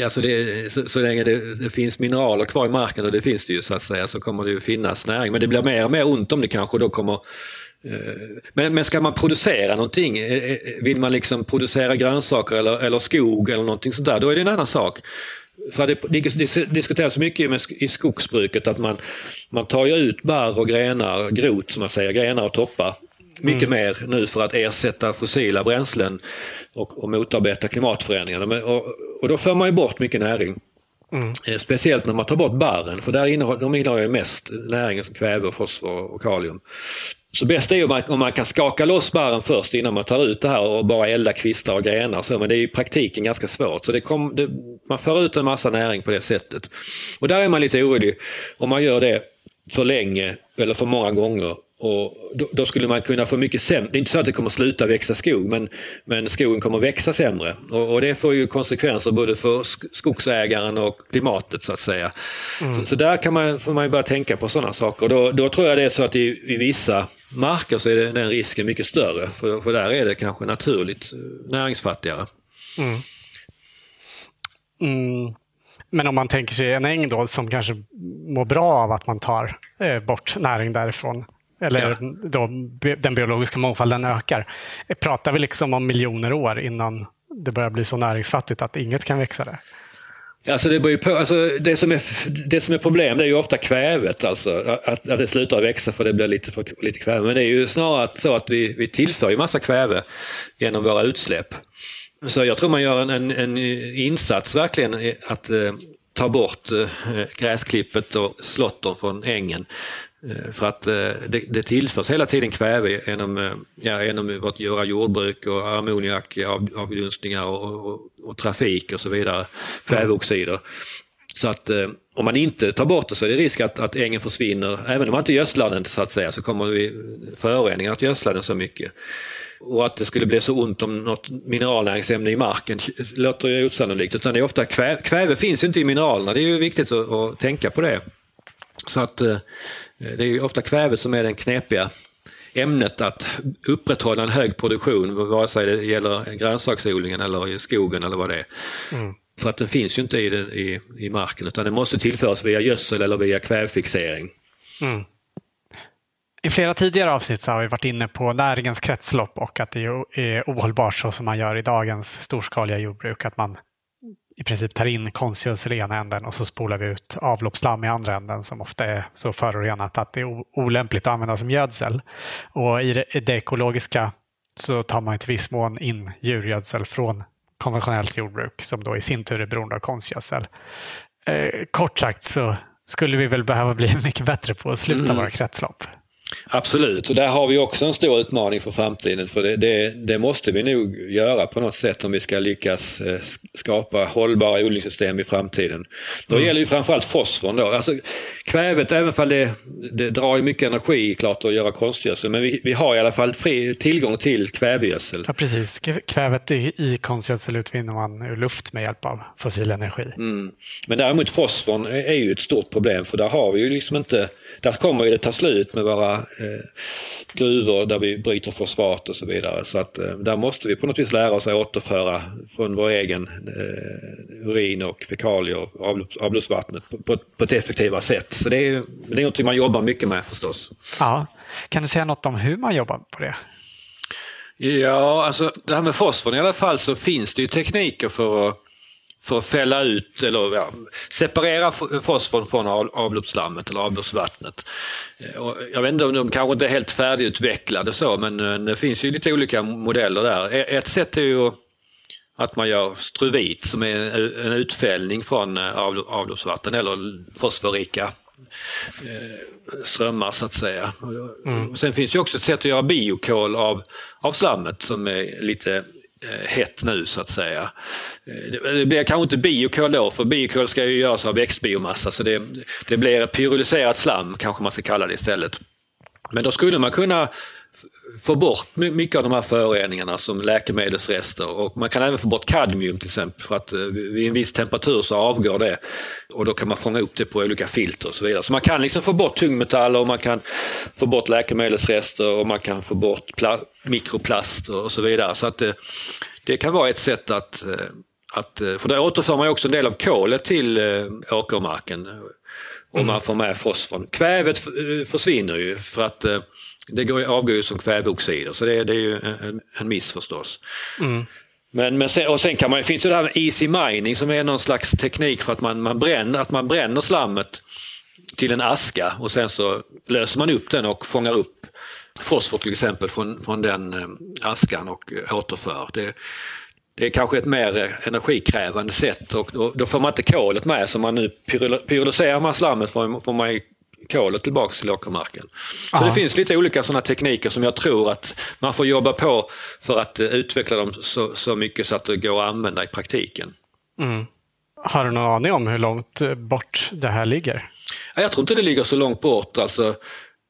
Alltså det, så, så länge det, det, finns mineraler kvar i marken, och det finns det ju så att säga, så kommer det ju finnas näring. Men det blir mer och mer ont om det kanske då kommer eh, Men, men ska man producera någonting, eh, eh, vill man liksom producera grönsaker eller, eller skog eller någonting sånt där, då är det en annan sak. För det diskuteras mycket i skogsbruket att man, man tar ju ut barr och grenar, grot som man säger, grenar och toppar mycket mm. mer nu för att ersätta fossila bränslen och, och motarbeta klimatförändringarna. Men, och, och, då för man ju bort mycket näring. Mm. Eh, speciellt när man tar bort barren, för där innehåller, de innehåller mest näring som kväve, fosfor och kalium. Så bäst är ju om man, om man kan skaka loss barren först innan man tar ut det här och bara elda kvistar och grenar. Så, men det är i praktiken ganska svårt. Så det kom, det, man för ut en massa näring på det sättet. Och där är man lite orolig om man gör det för länge eller för många gånger och då, då, skulle man kunna få mycket sämre, det är inte så att det kommer sluta växa skog, men, men skogen kommer växa sämre. Och, och det får ju konsekvenser både för skogsägaren och klimatet så att säga. Mm. Så, så, där kan man, får man ju börja tänka på sådana saker. Då, då tror jag det är så att i, i vissa marker så är det, den risken mycket större, för, för där är det kanske naturligt näringsfattigare. Mm. Mm. Men om man tänker sig en äng då som kanske mår bra av att man tar eh, bort näring därifrån eller ja. då, den biologiska mångfalden ökar. Pratar vi liksom om miljoner år innan det börjar bli så näringsfattigt att inget kan växa där? Alltså det, på, alltså det, som är, det som är problem det är ju ofta kvävet, alltså, att, att det slutar växa för det blir lite, för, lite kväve. Men det är ju snarare så att vi, vi tillför ju massa kväve genom våra utsläpp. Så jag tror man gör en, en, en insats verkligen att eh, ta bort eh, gräsklippet och slottern från ängen Eh, för att eh, det, det tillförs hela tiden kväve genom, eh, ja, genom att göra jordbruk och ammoniakavdunstningar och, och, och, trafik och så vidare. Kväveoxider. Så att om man inte tar bort det så är det risk att, att ängen försvinner. Även om man inte gödslar den så att säga så kommer vi föroreningar att gödsla den så mycket. Och att det skulle bli så ont om något mineralnäringsämne i marken låter ju osannolikt. Utan det är ofta kväve, kväve finns inte i mineralerna, det är ju viktigt att, att tänka på det. Så att Eh, det är ofta kväve som är den knepiga ämnet att upprätthålla en hög produktion, vare sig det gäller grönsaksodlingen eller i skogen eller vad det är. Mm. För att den finns ju inte i, den, i, i marken utan den måste tillföras via gödsel eller via kvävfixering. Mm. I flera tidigare avsnitt så har vi varit inne på näringens kretslopp och att det är ohållbart så som man gör i dagens storskaliga jordbruk. Att man i princip tar in konstgödsel i ena änden och så spolar vi ut avloppsslam i andra änden som ofta är så förorenat att det är olämpligt att använda som gödsel. Och i det ekologiska så tar man till viss mån in djurgödsel från konventionellt jordbruk som då i sin tur är beroende av konstgödsel. Eh, kort sagt så skulle vi väl behöva bli mycket bättre på att sluta mm. våra kretslopp. Absolut, och där har vi också en stor utmaning för framtiden. För det, det, det, måste vi nog göra på något sätt om vi ska lyckas eh, skapa hållbara odlingssystem i framtiden. Då mm. gäller ju framförallt fosforn då. Alltså, kvävet, även om det, det drar mycket energi klart att göra konstgödsel, men vi, vi har i alla fall fri tillgång till kvävegödsel. Ja, precis. Kvävet i, i konstgödsel utvinner man ur luft med hjälp av fossil energi. Mm. Men däremot fosforn är ju ett stort problem, för där har vi ju liksom inte där kommer det ta slut med våra eh, gruvor där vi bryter fosfat och så vidare. Så att eh, där måste vi på något vis lära oss att återföra från vår egen eh, urin och fekalier och avlopps, avloppsvattnet på, på, på, ett effektivare sätt. Så det är, det är något man jobbar mycket med förstås. Ja. Kan du säga något om hur man jobbar på det? Ja, alltså det här med fosforn i alla fall så finns det ju tekniker för att för att fälla ut eller ja, separera fosforn från avloppsslammet eller avloppsvattnet. Eh, jag vet inte om de kanske inte är helt färdigutvecklade så men eh, det finns ju lite olika modeller där. E-, ett sätt är ju att man gör struvit som är en utfällning från eh, avloppsvatten eller fosforrika strömmar så att säga. Mm. Sen finns det också ett sätt att göra biokol av, av slammet som är lite Eh, hett nu så att säga. Eh, det blir kanske inte biokol då, för biokol ska ju göras av växtbiomassa så det, det blir pyrolyserat slam kanske man ska kalla det istället. Men då skulle man kunna få bort mycket av de här föroreningarna som läkemedelsrester och man kan även få bort kadmium till exempel för att eh, vid en viss temperatur så avgår det och då kan man fånga upp det på olika filter och så vidare. Så man kan liksom få bort tungmetaller och man kan få bort läkemedelsrester och man kan få bort mikroplast och så vidare. Så att det, det kan vara ett sätt att, eh, att, för då återför man också en del av kolet till eh, åkermarken om man får med fosforn. Kvävet försvinner ju för att det går, avgår ju som kväveoxider, så det, det är ju en, en miss förstås. Mm. Men, men sen, och sen kan man, finns det här med easy mining som är någon slags teknik för att man, man, bränner, att man bränner slammet till en aska och sen så löser man upp den och fångar upp fosfor till exempel från, från den eh, askan och återför. Det, det är kanske ett mer energikrävande sätt och då, då får man inte kolet med. Så man nu pyrolyserar man slammet får man kolet tillbaka till åkermarken. Så Aha. det finns lite olika sådana tekniker som jag tror att man får jobba på för att utveckla dem så, så mycket så att det går att använda i praktiken. Mm. Har du någon aning om hur långt bort det här ligger? Jag tror inte det ligger så långt bort. Alltså,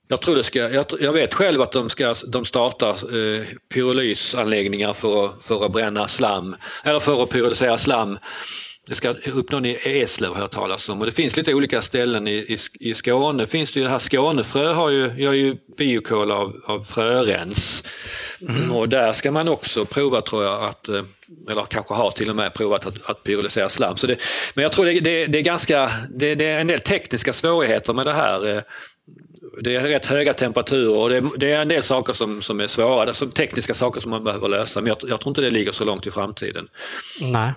jag, tror det ska, jag, jag vet själv att de, ska, de startar eh, pyrolysanläggningar för att, för att bränna slam, eller för att pyrolysera slam. Det ska upp någon i Eslöv har jag talas om och det finns lite olika ställen i, i, i Skåne. Finns det ju det här Skånefrö har ju, gör ju biokol av, av frörens. Mm. Och där ska man också prova tror jag att, eh, eller kanske har till och med provat att, att pyrolysera slam. Så det, men jag tror det, det, det är ganska, det, det, är en del tekniska svårigheter med det här. Eh, det är rätt höga temperaturer och det, det, är en del saker som, som är svåra, som tekniska saker som man behöver lösa. Men jag, jag tror inte det ligger så långt i framtiden. Nej.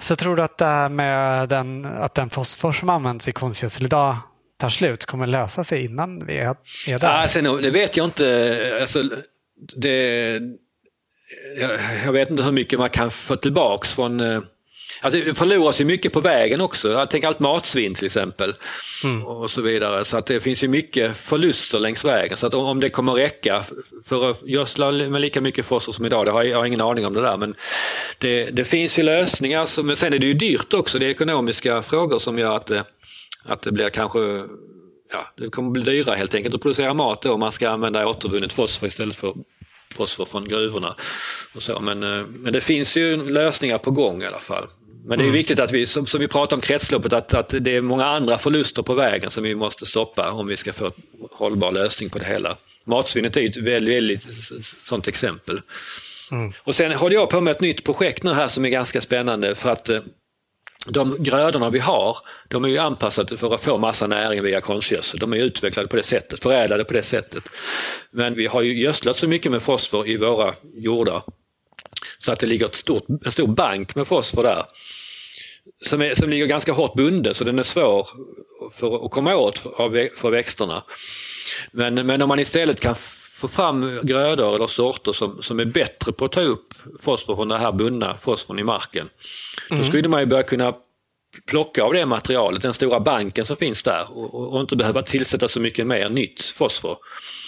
Så tror du att det här med den, att den fosfor som används i konstgödsel idag tar slut kommer lösa sig innan vi är, är där? Alltså, det vet jag inte. Alltså, det, jag, jag, vet inte hur mycket man kan få tillbaks från eh, Alltså, det förloras ju mycket på vägen också. Jag tänker allt matsvinn till exempel. Mm. Och så vidare. Så att det finns ju mycket förluster längs vägen. Så att om det kommer räcka för att gödsla med lika mycket fosfor som idag, det har jag, jag har ingen aning om det där. Men det, det finns ju lösningar. Som, men sen är det ju dyrt också. Det är ekonomiska frågor som gör att det, att det blir kanske ja, det kommer bli dyrare helt enkelt att producera mat då om man ska använda återvunnet fosfor istället för fosfor från gruvorna. Och så. Men, eh, men det finns ju lösningar på gång i alla fall. Men det är mm. viktigt att vi, som, som vi pratar om kretsloppet, att, att det är många andra förluster på vägen som vi måste stoppa om vi ska få en hållbar lösning på det hela. Matsvinnet är ett väldigt, väldigt sånt exempel. Mm. Och sen håller jag på med ett nytt projekt nu här som är ganska spännande för att eh, de grödorna vi har, de är ju anpassade för att få massa näring via konstgödsel. De är utvecklade på det sättet, förädlade på det sättet. Men vi har ju gödslat så mycket med fosfor i våra jordar så att det ligger ett stort, en stor bank med fosfor där. Som, är, som ligger ganska hårt bunden så den är svår för att komma åt för, för växterna. Men, men om man istället kan få fram grödor eller sorter som, som är bättre på att ta upp fosfor från den här bundna fosforn i marken. Mm. Då skulle man ju börja kunna plocka av det materialet, den stora banken som finns där och, och inte behöva tillsätta så mycket mer nytt fosfor.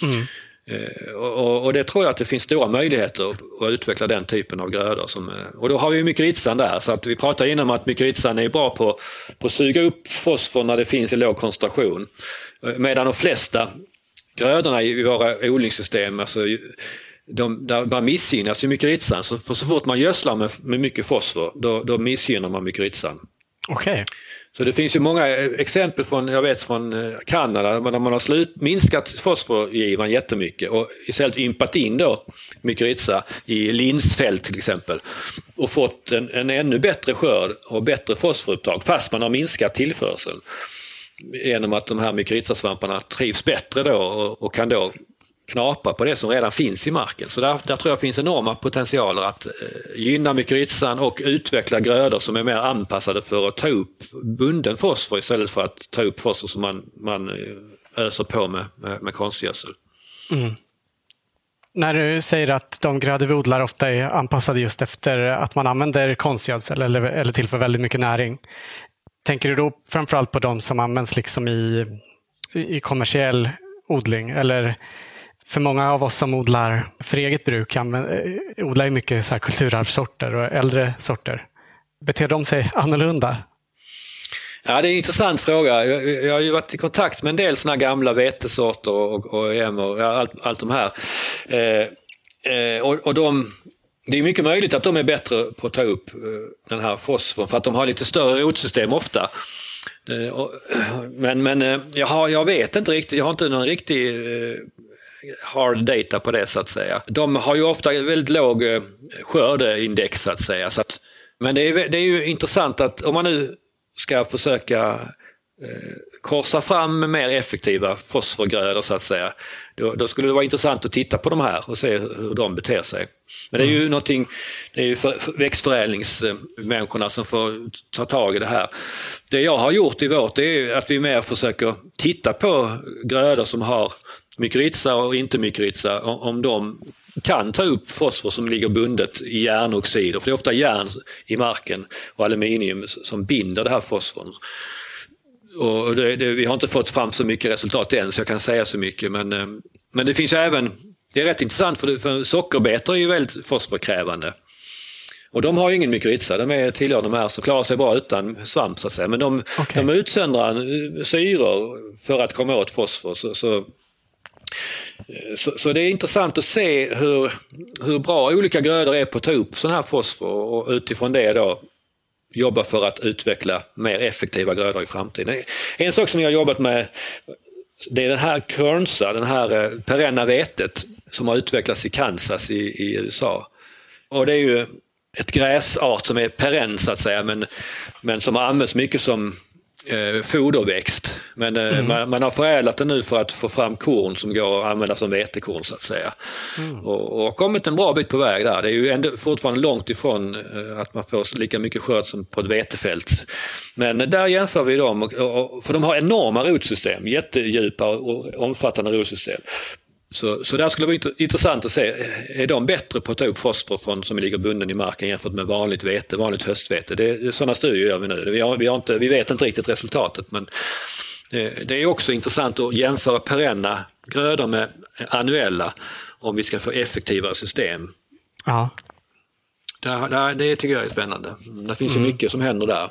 Mm. Eh, och, och, det tror jag att det finns stora möjligheter att utveckla den typen av grödor. Som, eh, och då har vi mykorrhizan där, så att vi pratade innan om att mykorrhizan är bra på, på att suga upp fosfor när det finns i låg koncentration. Eh, medan de flesta grödorna i våra odlingssystem, alltså, de, där man missgynnas ju mykorrhizan. Så, för så fort man gödslar med, med mycket fosfor, då, då missgynnar man mykorrhizan. Okej. Okay. Så det finns ju många eh, exempel från, jag vet från eh, Kanada, där man har slut, minskat fosforgivaren jättemycket och istället ympat in då mykorrhiza i linsfält till exempel och fått en, en ännu bättre skörd och bättre fosforupptag fast man har minskat tillförseln. Genom att de här mykorrhizasvamparna trivs bättre då och, och kan då knapra på det som redan finns i marken. Så där, där tror jag finns enorma potentialer att eh, gynna mykorrhizan och utveckla grödor som är mer anpassade för att ta upp bunden fosfor istället för att ta upp fosfor som man, man eh, öser på med, med, med konstgödsel. Mm. När du säger att de grödor vi odlar ofta är anpassade just efter att man använder konstgödsel eller, eller tillför väldigt mycket näring. Tänker du då framförallt på de som används liksom i, i kommersiell odling? Eller för många av oss som odlar för eget bruk eh, odlar ju mycket så här kulturarvssorter och äldre sorter. Beter de sig annorlunda? Ja, det är en intressant fråga. Jag, jag har ju varit i kontakt med en del sådana gamla vetesorter och, och och allt, allt de här. Eh, eh, och, och de, det är mycket möjligt att de är bättre på att ta upp eh, den här fosforn för att de har lite större rotsystem ofta. Eh, men men eh, jag, har, jag vet inte riktigt, jag har inte någon riktig eh, hard data på det så att säga. De har ju ofta väldigt låg eh, skördeindex så att säga. Så att, men det är, det är ju intressant att om man nu ska försöka korsa fram mer effektiva fosforgrödor så att säga. Då, då, skulle det vara intressant att titta på de här och se hur de beter sig. Men det är ju mm. någonting, det är ju för, för växtförädlingsmänniskorna som får ta tag i det här. Det jag har gjort i vårt är att vi mer försöker titta på grödor som har mykorrhiza och inte mykorrhiza, om de kan ta upp fosfor som ligger bundet i järnoxider, för det är ofta järn i marken och aluminium som binder det här fosforn. Och det, det, vi har inte fått fram så mycket resultat än så jag kan säga så mycket men, eh, men det finns även, det är rätt intressant för, för sockerbetor är ju väldigt fosforkrävande. Och de har ju ingen mykorrhiza, de är, tillhör de här som klarar sig bra utan svamp så att säga. Men de, okay. de utsöndrar syror för att komma åt fosfor. Så, så, så, så, det är intressant att se hur, hur bra olika grödor är på att ta upp sån här fosfor och utifrån det då jobba för att utveckla mer effektiva grödor i framtiden. En sak som jag har jobbat med det är den här Kernsa, den här eh, perenna vetet som har utvecklats i Kansas i, i USA. Och det är ju ett gräsart som är perenn så att säga men, men som har använts mycket som eh, foderväxt. Men eh, mm. man, man, har förädlat den nu för att få fram korn som går att använda som vetekorn så att säga. Mm. Och, och kommit en bra bit på väg där. Det är ju ändå fortfarande långt ifrån eh, att man får lika mycket skörd som på ett vetefält. Men där jämför vi dem, och, och, för de har enorma rotsystem, jättedjupa och omfattande rotsystem. Så, så där skulle det vara intressant att se, är de bättre på att ta upp fosfor från, som ligger bunden i marken jämfört med vanligt vete, vanligt höstvete? Det, det, sådana studier gör vi nu. Vi, har, vi, har inte, vi vet inte riktigt resultatet men det, det är också intressant att jämföra perenna grödor med annuella om vi ska få effektivare system. Ja. Det, det, det tycker jag är spännande. Det finns mm. ju mycket som händer där.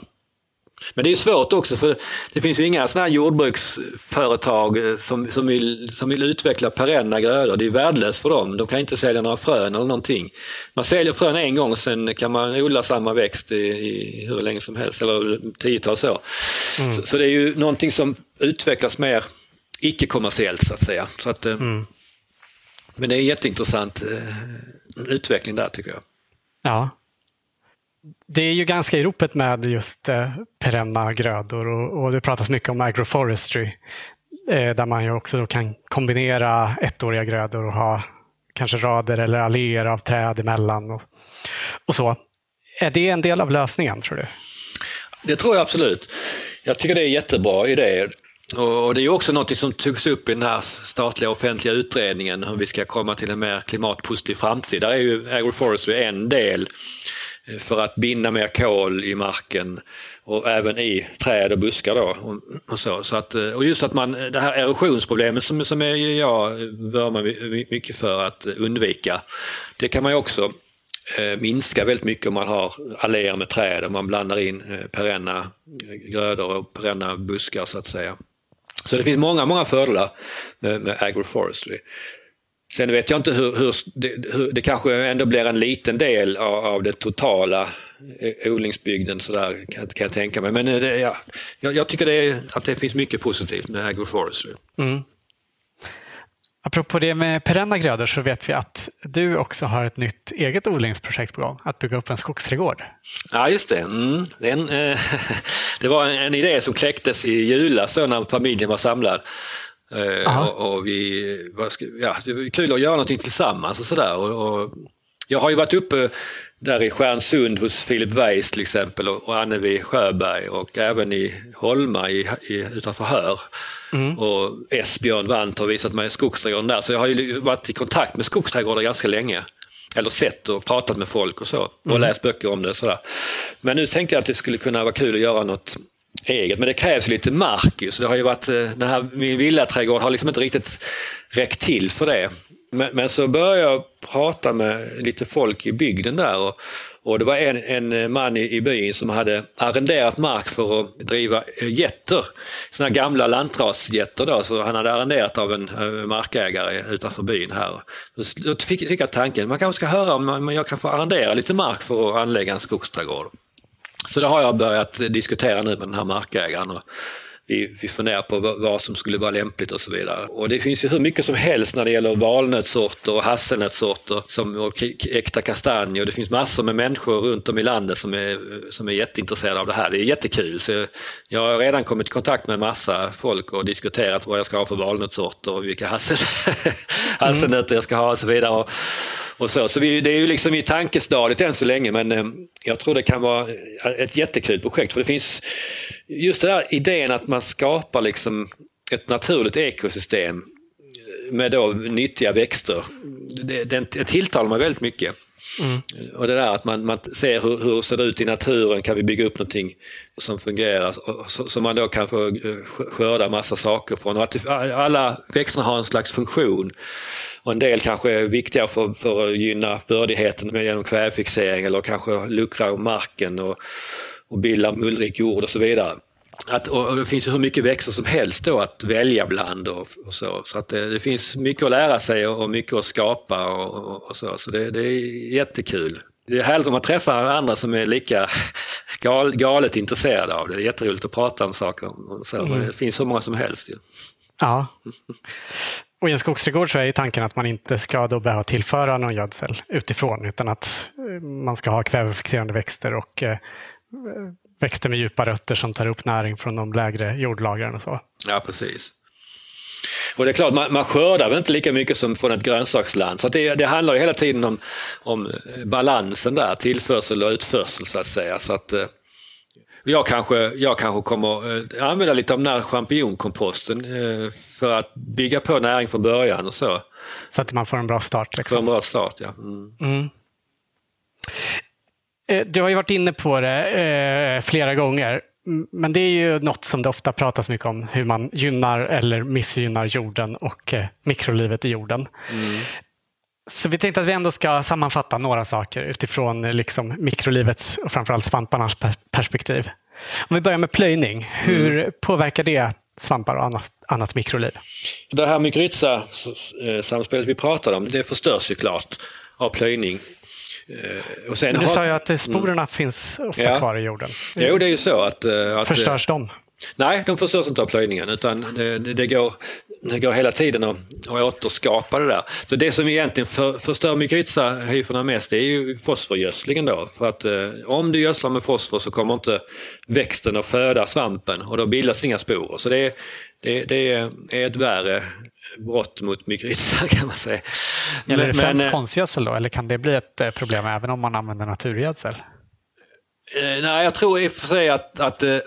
Men det är svårt också för det finns ju inga sådana här jordbruksföretag eh, som, som, vill, som vill utveckla perenna grödor. Det är värdelöst för dem. De kan inte sälja några frön eller någonting. Man säljer frön en gång sen kan man odla samma växt i, i hur länge som helst, eller tiotals år. Mm. Så, så, det är ju någonting som utvecklas mer icke-kommersiellt så att säga. Så att, eh, mm. Men det är en jätteintressant eh, utveckling där tycker jag. Ja, det är ju ganska i ropet med just eh, perenna grödor och, och det pratas mycket om agroforestry eh, där man ju också kan kombinera ettåriga grödor och ha kanske rader eller alléer av träd emellan och, och så. Är det en del av lösningen tror du? Det tror jag absolut. Jag tycker det är en jättebra idé. Och det är också något som togs upp i den här statliga offentliga utredningen hur vi ska komma till en mer klimatpositiv framtid. Där är ju agroforestry en del Eh, för att binda mer kol i marken och även i träd och buskar. Då, och, så. Så att, eh, och just att man, eh, det här erosionsproblemet som, som jag vurmar mycket för att undvika, det kan man ju också eh, minska väldigt mycket om man har alléer med träd och man blandar in perenna grödor och perenna buskar så att säga. Så det finns många, många fördelar med, med agroforestry. Sen vet jag inte hur, hur, det, hur, det kanske ändå blir en liten del av, av det totala eh, odlingsbygden sådär kan, kan jag tänka mig. Men eh, det, ja, jag, jag tycker det är, att det finns mycket positivt med agroforestry. Mm. Apropå det med perenna grödor så vet vi att du också har ett nytt eget odlingsprojekt på gång, att bygga upp en skogsträdgård. Ja, just det. Mm. Det, en, eh, det, var en, en, idé som kläcktes i julas när familjen var samlad. Eh, och, och, vi, ska, ja, det var kul att göra någonting tillsammans och sådär. Och, och, jag har ju varit uppe där i Stjärnsund hos Filip Weiss till exempel och, och Annevi Sjöberg och även i Holma i, i, utanför Hör. Mm. Och Esbjörn Wandt har visat mig skogsträdgården där så jag har ju varit i kontakt med skogsträdgårdar ganska länge. Eller sett och pratat med folk och så och mm. läst böcker om det. Och sådär. Men nu tänker jag att det skulle kunna vara kul att göra något eget. Men det krävs lite mark så det har ju varit, eh, den här, min villaträdgård har liksom inte riktigt räckt till för det. Men, men, så började jag prata med lite folk i bygden där och, och det var en, en man i, i byn som hade arrenderat mark för att driva eh, getter. Såna gamla lantrasgetter då, så han hade arrenderat av en eh, markägare utanför byn här. Då fick, fick jag tanken, man kanske ska höra om jag kan få arrendera lite mark för att anlägga en skogsträdgård. Så det har jag börjat diskutera nu med den här markägaren. Och vi, vi funderar på vad som skulle vara lämpligt och så vidare. Och det finns ju hur mycket som helst när det gäller valnötssorter och hasselnötssorter som, och äkta kastanjer. Det finns massor med människor runt om i landet som är, som är jätteintresserade av det här. Det är jättekul. Så jag har redan kommit i kontakt med massa folk och diskuterat vad jag ska ha för valnötssorter och vilka hassel, hasselnötter jag ska ha och så vidare. Och, och så så vi, det är ju liksom i tankestadiet än så länge men eh, jag tror det kan vara ett jättekul projekt. För det finns just den där idén att man skapar liksom ett naturligt ekosystem med då nyttiga växter. Det, det, det tilltalar mig väldigt mycket. Mm. Och det där att man, man ser hur, hur ser det ut i naturen, kan vi bygga upp någonting som fungerar så man då kan få eh, skörda massa saker från. Och att alla växterna har en slags funktion. Och en del kanske är viktiga för, för att gynna bördigheten genom kvävefixering eller kanske luckra marken och, och bilda mullrik jord och så vidare. Att, och det finns ju hur mycket växter som helst då att välja bland och, och så. Så att det, det, finns mycket att lära sig och, mycket att skapa och, och så. Så det, det, är jättekul. Det är härligt om man träffar andra som är lika gal, galet intresserade av det. Det är jätteroligt att prata om saker. Och så. Mm. Det finns hur många som helst. Ju. Ja. Och i en skogsträdgård så är ju tanken att man inte ska då behöva tillföra någon gödsel utifrån utan att eh, man ska ha kvävefixerande växter och eh, växter med djupa rötter som tar upp näring från de lägre jordlagren och så. Ja, precis. Och det är klart, man, man skördar väl inte lika mycket som från ett grönsaksland. Så det, det handlar ju hela tiden om, om balansen där, tillförsel och utförsel så att säga. Så att, eh, jag kanske, jag kanske kommer eh, använda lite av den här champinjonkomposten eh, för att bygga på näring från början och så. Så att man får en bra start. Liksom. Får en bra start, ja. Mm. Mm. Eh, du har ju varit inne på det eh, flera gånger. Men det är ju något som det ofta pratas mycket om, hur man gynnar eller missgynnar jorden och eh, mikrolivet i jorden. Mm. Så vi tänkte att vi ändå ska sammanfatta några saker utifrån liksom, mikrolivets och framförallt svamparnas perspektiv. Om vi börjar med plöjning, hur mm. påverkar det svampar och annat, annat mikroliv? Det här mykorrhiza-samspelet vi pratade om, det förstörs ju klart av plöjning. Eh, och sen du har... sa ju att sporerna mm. finns ofta ja. kvar i jorden. Jo, det är ju så att... Eh, att Förstörs de? Nej, de förstörs inte av plöjningen utan det, det, går, det går hela tiden att, att återskapa det där. Så det som egentligen för, förstör mykorrhizahyferna mest det är ju fosforgödslingen då. För att eh, om du gödslar med fosfor så kommer inte växten att föda svampen och då bildas inga sporer. Så det, det, det är ett värre brott mot mykorrhiza kan man säga. Gäller det främst eh, konstgödsel då eller kan det bli ett eh, problem även om man använder naturgödsel? Eh, nej, jag tror i och för sig att, att det,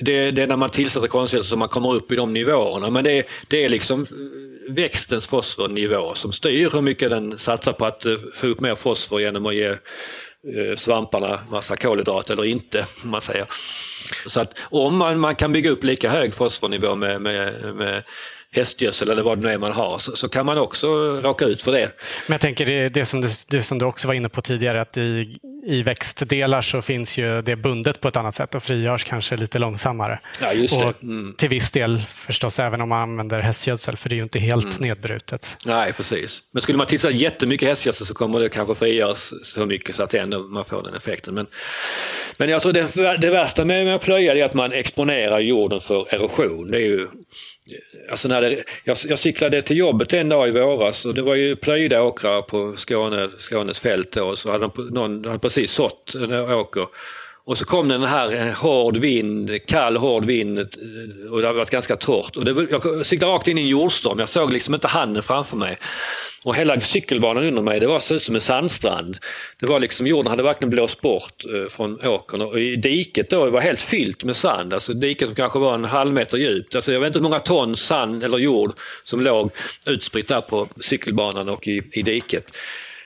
det, är när man tillsätter konstgödsel som man kommer upp i de nivåerna. Men det, det är liksom växtens fosfornivå som styr hur mycket den satsar på att få upp mer fosfor genom att ge svamparna massa kolhydrater eller inte. Man säger. Så att om man, man kan bygga upp lika hög fosfornivå med, med, med hästgödsel eller vad det nu är man har så, så, kan man också råka ut för det. Men jag tänker det, det, som du, det som du också var inne på tidigare att i, i växtdelar så finns ju det bundet på ett annat sätt och frigörs kanske lite långsammare. Ja, just det. Och mm. Till viss del förstås även om man använder hästgödsel för det är ju inte helt mm. nedbrutet. Nej, precis. Men skulle man tillsätta jättemycket hästgödsel så kommer det kanske frigöras så mycket så att ändå man får den effekten. Men, men jag tror det, det värsta med, med att plöja är att man exponerar jorden för erosion. Det är ju Alltså när det, jag, jag cyklade till jobbet en dag i våras och det var ju plöjda åkrar på Skåne, Skånes fält då, så hade de, någon hade precis sått en åker. Och så kom den här eh, hård vind, kall hård vind eh, och det har varit ganska torrt. Och det, jag cyklade rakt in i en jordstorm, jag såg liksom inte handen framför mig. Och hela cykelbanan under mig, det var så ut som en sandstrand. Det var liksom, jorden hade verkligen blåst bort eh, från åkern och i diket då var helt fyllt med sand. Alltså diket som kanske var en halv meter djupt. Alltså jag vet inte hur många ton sand eller jord som låg utspritt där på cykelbanan och i, i diket.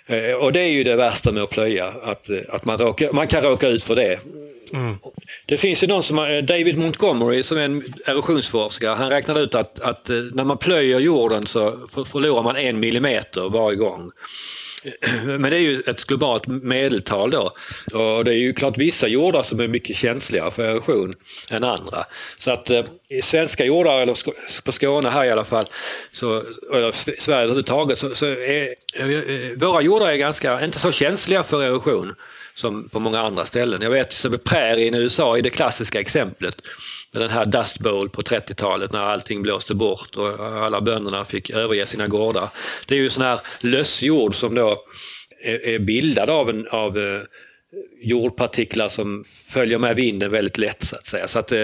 Eh, och det är ju det värsta med att plöja, att, eh, att man, råkar, man kan råka ut för det. Mm. Det finns ju någon som, David Montgomery som är en erosionsforskare, han räknade ut att, att eh, när man plöjer jorden så förlorar man en millimeter varje gång. Men det är ju ett globalt medeltal då. Och det är ju klart vissa jordar som är mycket känsligare för erosion än andra. Så att eh, i svenska jordar, eller på Skåne här i alla fall, så, eller Sverige överhuvudtaget, så, så är eh, våra jordar är ganska, inte så känsliga för erosion som på många andra ställen. Jag vet som prärien i USA är det klassiska exemplet med den här Dust Bowl på 30-talet när allting blåste bort och alla bönderna fick överge sina gårdar. Det är ju sån här lössjord som då är bildad av, en, av eh, jordpartiklar som följer med vinden väldigt lätt så att säga. Så att, eh,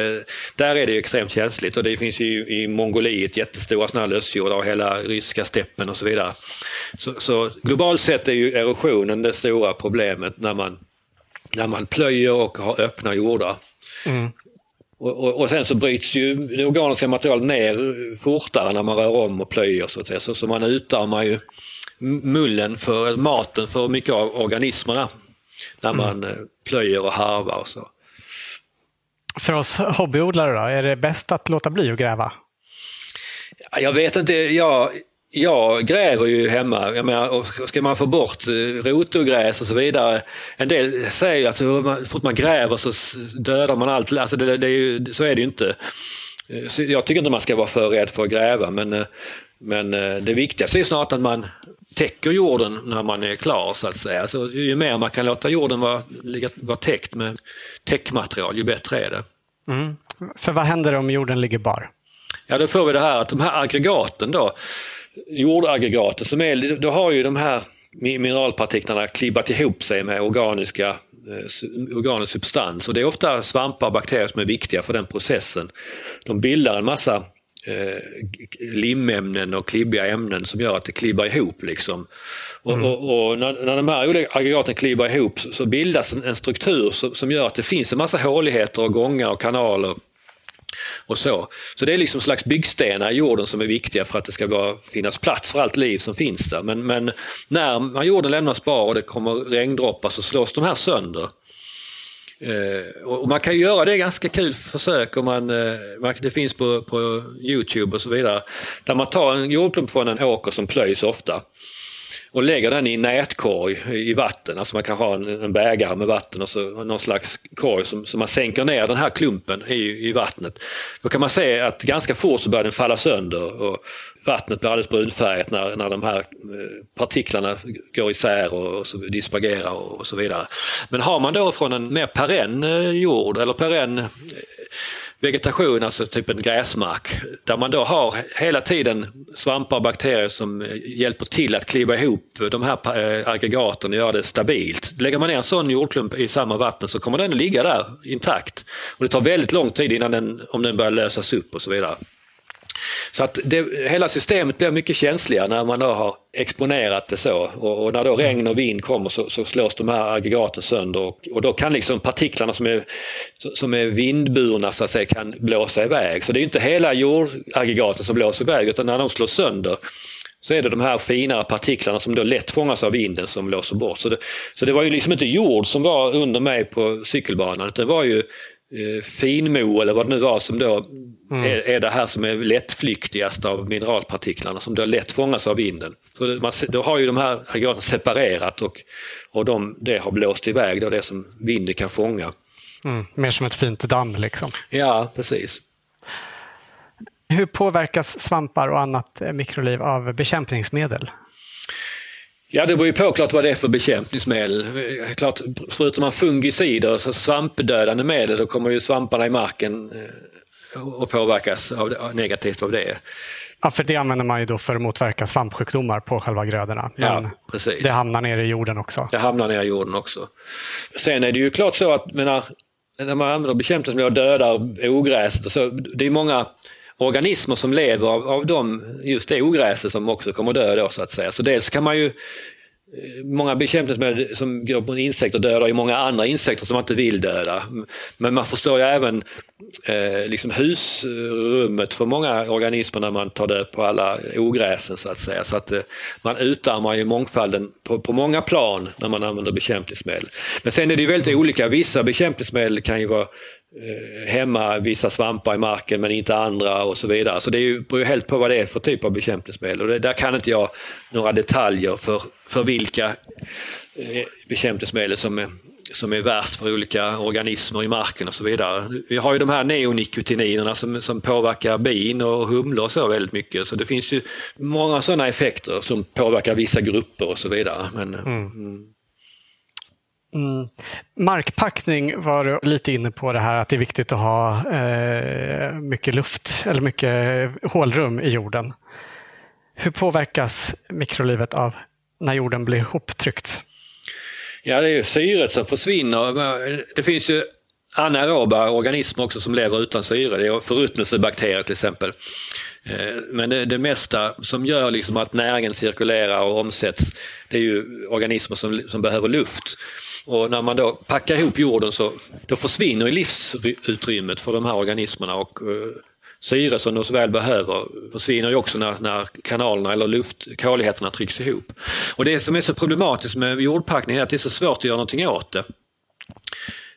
där är det extremt känsligt och det finns ju i Mongoliet jättestora sådana lössjordar och hela ryska steppen och så vidare. Så, så, globalt sett är ju erosionen det stora problemet när man, när man plöjer och har öppna jordar. Mm. Och, och, och, sen så bryts ju det organiska materialet ner fortare när man rör om och plöjer så att säga. Så, så man utarmar ju mullen för maten för mycket av organismerna när man mm. plöjer och harvar och så. För oss hobbyodlare då, är det bäst att låta bli att gräva? Jag vet inte, jag, jag gräver ju hemma. Jag menar, ska man få bort eh, rotogräs och så vidare. En del säger ju att så fort man gräver så dödar man allt. Alltså det, det är ju, så är det ju inte. Eh, så jag tycker inte man ska vara för rädd för att gräva men, men det viktigaste är snart att man täcker jorden när man är klar så att säga. Så ju mer man kan låta jorden vara, vara täckt med täckmaterial, ju bättre är det. Mm. För vad händer om jorden ligger bar? Ja, då får vi det här att de här aggregaten då, jordaggregaten som är, då har ju de här mineralpartiklarna klibbat ihop sig med organiska eh, organisk substans och det är ofta svampar och bakterier som är viktiga för den processen. De bildar en massa eh, limämnen och klibbiga ämnen som gör att det klibbar ihop. Liksom. Och, mm. och, och när, när de här olika aggregaten klibbar ihop så, så bildas en, en struktur som, som, gör att det finns en massa håligheter och gångar och kanaler och så. Så det är liksom slags byggstenar i jorden som är viktiga för att det ska bara finnas plats för allt liv som finns där. Men, men när jorden lämnas bar och det kommer regndroppar så slås de här sönder. Eh, och man kan göra det ganska kul försök om man, eh, det finns på, på Youtube och så vidare. Där man tar en jordklump från en åker som plöjs ofta och lägger den i en nätkorg i vatten. Alltså man kan ha en, en bägare med vatten och så någon slags korg som, som man sänker ner den här klumpen i, i vattnet. Då kan man se att ganska fort så börjar den falla sönder och vattnet blir alldeles brunfärgat när, när de här eh, partiklarna går isär och, och så dispergerar och, och, så vidare. Men har man då från en mer perenn eh, jord eller perenn eh, vegetation, alltså typ en gräsmark, där man då har hela tiden svampar och bakterier som hjälper till att kliva ihop de här aggregaten och göra det stabilt. Lägger man ner en sån jordklump i samma vatten så kommer den att ligga där intakt. Och det tar väldigt lång tid innan den, om den börjar lösas upp och så vidare. Så att det, hela systemet blir mycket känsligare när man då har exponerat det så. Och, och när då regn och vind kommer så, så slås de här aggregaten sönder och, och, då kan liksom partiklarna som är, som är vindburna så att säga kan blåsa iväg. Så det är inte hela jordaggregaten som blåser iväg utan när de slås sönder så är det de här finare partiklarna som då lätt fångas av vinden som blåser bort. Så det, så det var ju liksom inte jord som var under mig på cykelbanan utan det var ju finmo eller vad det nu var som då mm. är, är det här som är lättflyktigast av mineralpartiklarna som då lätt fångas av vinden. Så det, man, då har ju de här aggregaten separerat och, och de, det har blåst iväg då det som vinden kan fånga. Mm. Mer som ett fint damm liksom. Ja, precis. Hur påverkas svampar och annat eh, mikroliv av bekämpningsmedel? Ja, det beror ju på klart vad det är för bekämpningsmedel. Klart, sprutar man fungicider, alltså svampdödande medel, då kommer ju svamparna i marken och eh, påverkas av det, negativt av det. Ja, för det använder man ju då för att motverka svampsjukdomar på själva grödorna. Men ja, precis. det hamnar ner i jorden också. Det hamnar ner i jorden också. Sen är det ju klart så att menar, när man använder bekämpningsmedel och dödar ogräset, så det är många organismer som lever av, av de, just det ogräset som också kommer dö då så att säga. Så dels kan man ju eh, Många bekämpningsmedel som går på insekter dödar ju många andra insekter som man inte vill döda. Men man förstår ju även eh, liksom husrummet för många organismer när man tar död på alla ogräsen så att säga. Så att eh, man utarmar ju mångfalden på, på många plan när man använder bekämpningsmedel. Men sen är det ju väldigt olika. Vissa bekämpningsmedel kan ju vara hämma vissa svampar i marken men inte andra och så vidare. Så det beror ju helt på vad det är för typ av bekämpningsmedel. Och det, där kan inte jag några detaljer för, för vilka eh, bekämpningsmedel som som är värst för olika organismer i marken och så vidare. Vi har ju de här neonikotininerna som, som påverkar bin och humlor och så väldigt mycket. Så det finns ju många sådana effekter som påverkar vissa grupper och så vidare. Men, mm. Mm. Markpackning var du lite inne på det här att det är viktigt att ha eh, mycket luft eller mycket hålrum i jorden. Hur påverkas mikrolivet av när jorden blir hoptryckt? Ja, det är ju syret som försvinner. Det finns ju anaeroba organismer också som lever utan syre. Det är förruttnelsebakterier till exempel. Eh, men det, det mesta som gör liksom att näringen cirkulerar och omsätts, det är ju organismer som, som behöver luft. Och när man då packar ihop jorden så då försvinner livsutrymmet för de här organismerna och uh, syre som de så väl behöver försvinner ju också när, när kanalerna eller luftkåligheterna trycks ihop. Och det som är så problematiskt med jordpackning är att det är så svårt att göra någonting åt det.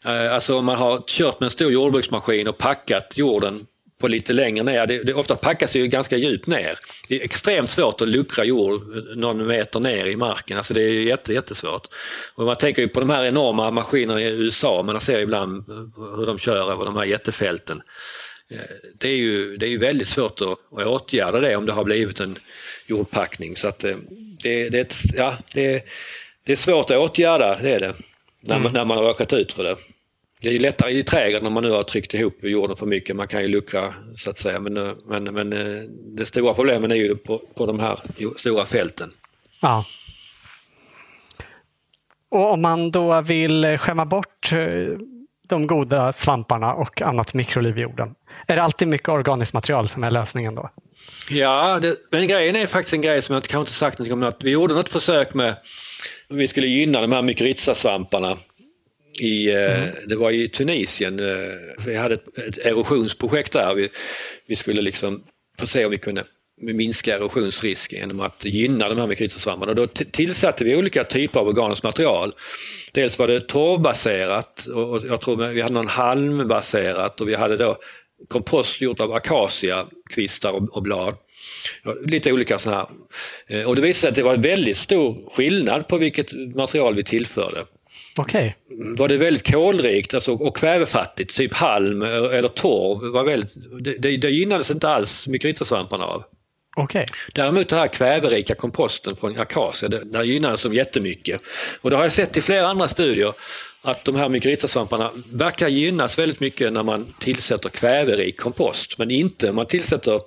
Uh, alltså om man har kört med en stor jordbruksmaskin och packat jorden på lite längre ner. Det, det, ofta packas det ju ganska djupt ner. Det är extremt svårt att luckra jord någon meter ner i marken. Alltså det är jätte, jättesvårt. Och man tänker ju på de här enorma maskinerna i USA, man ser ibland hur de kör över de här jättefälten. Eh, det är ju, det är ju väldigt svårt att, att åtgärda det om det har blivit en jordpackning. Så att eh, det, det, ja, det, det är svårt att åtgärda, det är det, när man, mm. när man har råkat ut för det. Det är ju lättare i trädgården om man nu har tryckt ihop jorden för mycket. Man kan ju luckra så att säga. Men, eh, men, men eh, det stora problemet är ju på, på de här stora fälten. Ja. Och om man då vill skämma bort eh, de goda svamparna och annat mikroliv i jorden. Är det alltid mycket organiskt material som är lösningen då? Ja, det, men grejen är faktiskt en grej som jag kanske inte sagt något om. vi gjorde något försök med, vi skulle gynna de här mykorrhizasvamparna i, eh, mm. Det var i Tunisien. Eh, vi hade ett, ett erosionsprojekt där. Vi, vi skulle liksom få se om vi kunde minska erosionsrisken genom att gynna de här mykorrhizasvamparna. Då tillsatte vi olika typer av organiskt material. Dels var det torvbaserat och jag tror vi hade någon halmbaserat och vi hade då kompost gjort av akaciakvistar och, och blad. Lite olika sådana här. Eh, och det visade sig att det var väldigt stor skillnad på vilket material vi tillförde. Okay. Var det väldigt kolrikt alltså, och kvävefattigt, typ halm eller torv, var väldigt, det, det, det gynnades inte alls mykorrhizasvamparna av. Okay. Däremot den här kväverika komposten från akacia, där gynnades de jättemycket. Och det har jag sett i flera andra studier att de här mykorrhizasvamparna verkar gynnas väldigt mycket när man tillsätter kväverik kompost, men inte om man tillsätter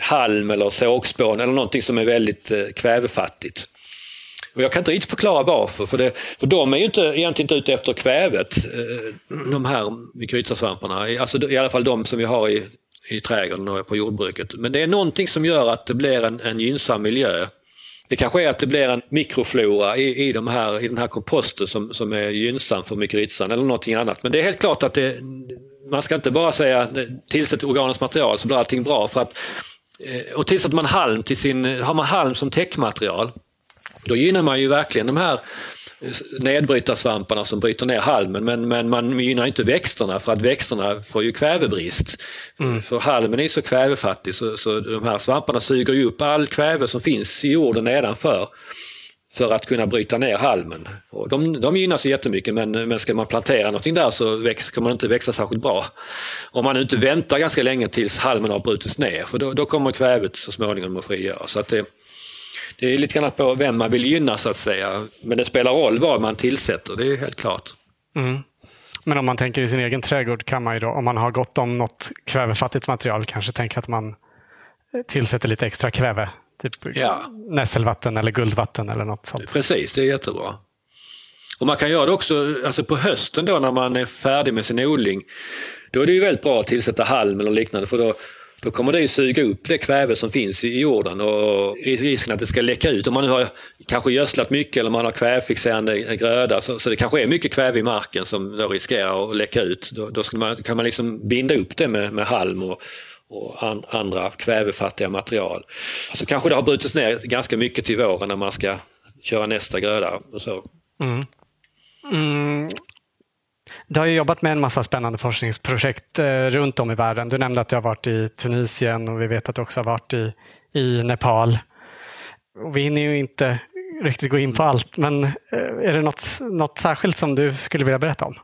halm eller sågspån eller någonting som är väldigt eh, kvävefattigt. Och jag kan inte riktigt förklara varför, för, det, för de är ju inte, egentligen inte ute efter kvävet, eh, de här mykorrhizasvamparna. Alltså i alla fall de som vi har i, i trädgården och på jordbruket. Men det är någonting som gör att det blir en, en gynnsam miljö. Det kanske är att det blir en mikroflora i, i, de här, i den här komposten som, som är gynnsam för mykorrhizan eller någonting annat. Men det är helt klart att det, man ska inte bara säga tillsätt organiskt material så blir allting bra. För att, eh, och tillsätter man halm till sin, har man halm som täckmaterial då gynnar man ju verkligen de här nedbrytarsvamparna som bryter ner halmen men, men man gynnar inte växterna för att växterna får ju kvävebrist. Mm. För halmen är så kvävefattig så, så de här svamparna suger ju upp all kväve som finns i jorden nedanför för att kunna bryta ner halmen. Och de, de gynnas ju jättemycket men, men ska man plantera någonting där så väx, kommer det inte växa särskilt bra. Om man inte väntar ganska länge tills halmen har brutits ner för då, då kommer kvävet så småningom att frigöras. Så att det, det är lite grann på vem man vill gynna så att säga. Men det spelar roll vad man tillsätter, det är helt klart. Mm. Men om man tänker i sin egen trädgård kan man ju då, om man har gott om något kvävefattigt material, kanske tänka att man tillsätter lite extra kväve. Typ ja. nässelvatten eller guldvatten eller något sånt. Precis, det är jättebra. Och Man kan göra det också alltså på hösten då när man är färdig med sin odling. Då är det ju väldigt bra att tillsätta halm eller liknande för då då kommer det ju suga upp det kväve som finns i jorden och risken att det ska läcka ut. Om man nu har kanske gödslat mycket eller man har kvävfixerande gröda så, så det kanske är mycket kväve i marken som då riskerar att läcka ut. Då, då man, kan man liksom binda upp det med, med halm och, och an, andra kvävefattiga material. Så kanske det har brutits ner ganska mycket till våren när man ska köra nästa gröda. Och så. Mm. Mm. Du har jobbat med en massa spännande forskningsprojekt eh, runt om i världen. Du nämnde att du har varit i Tunisien och vi vet att du också har varit i, i Nepal. Och vi hinner ju inte riktigt gå in på allt, men eh, är det något, något särskilt som du skulle vilja berätta om?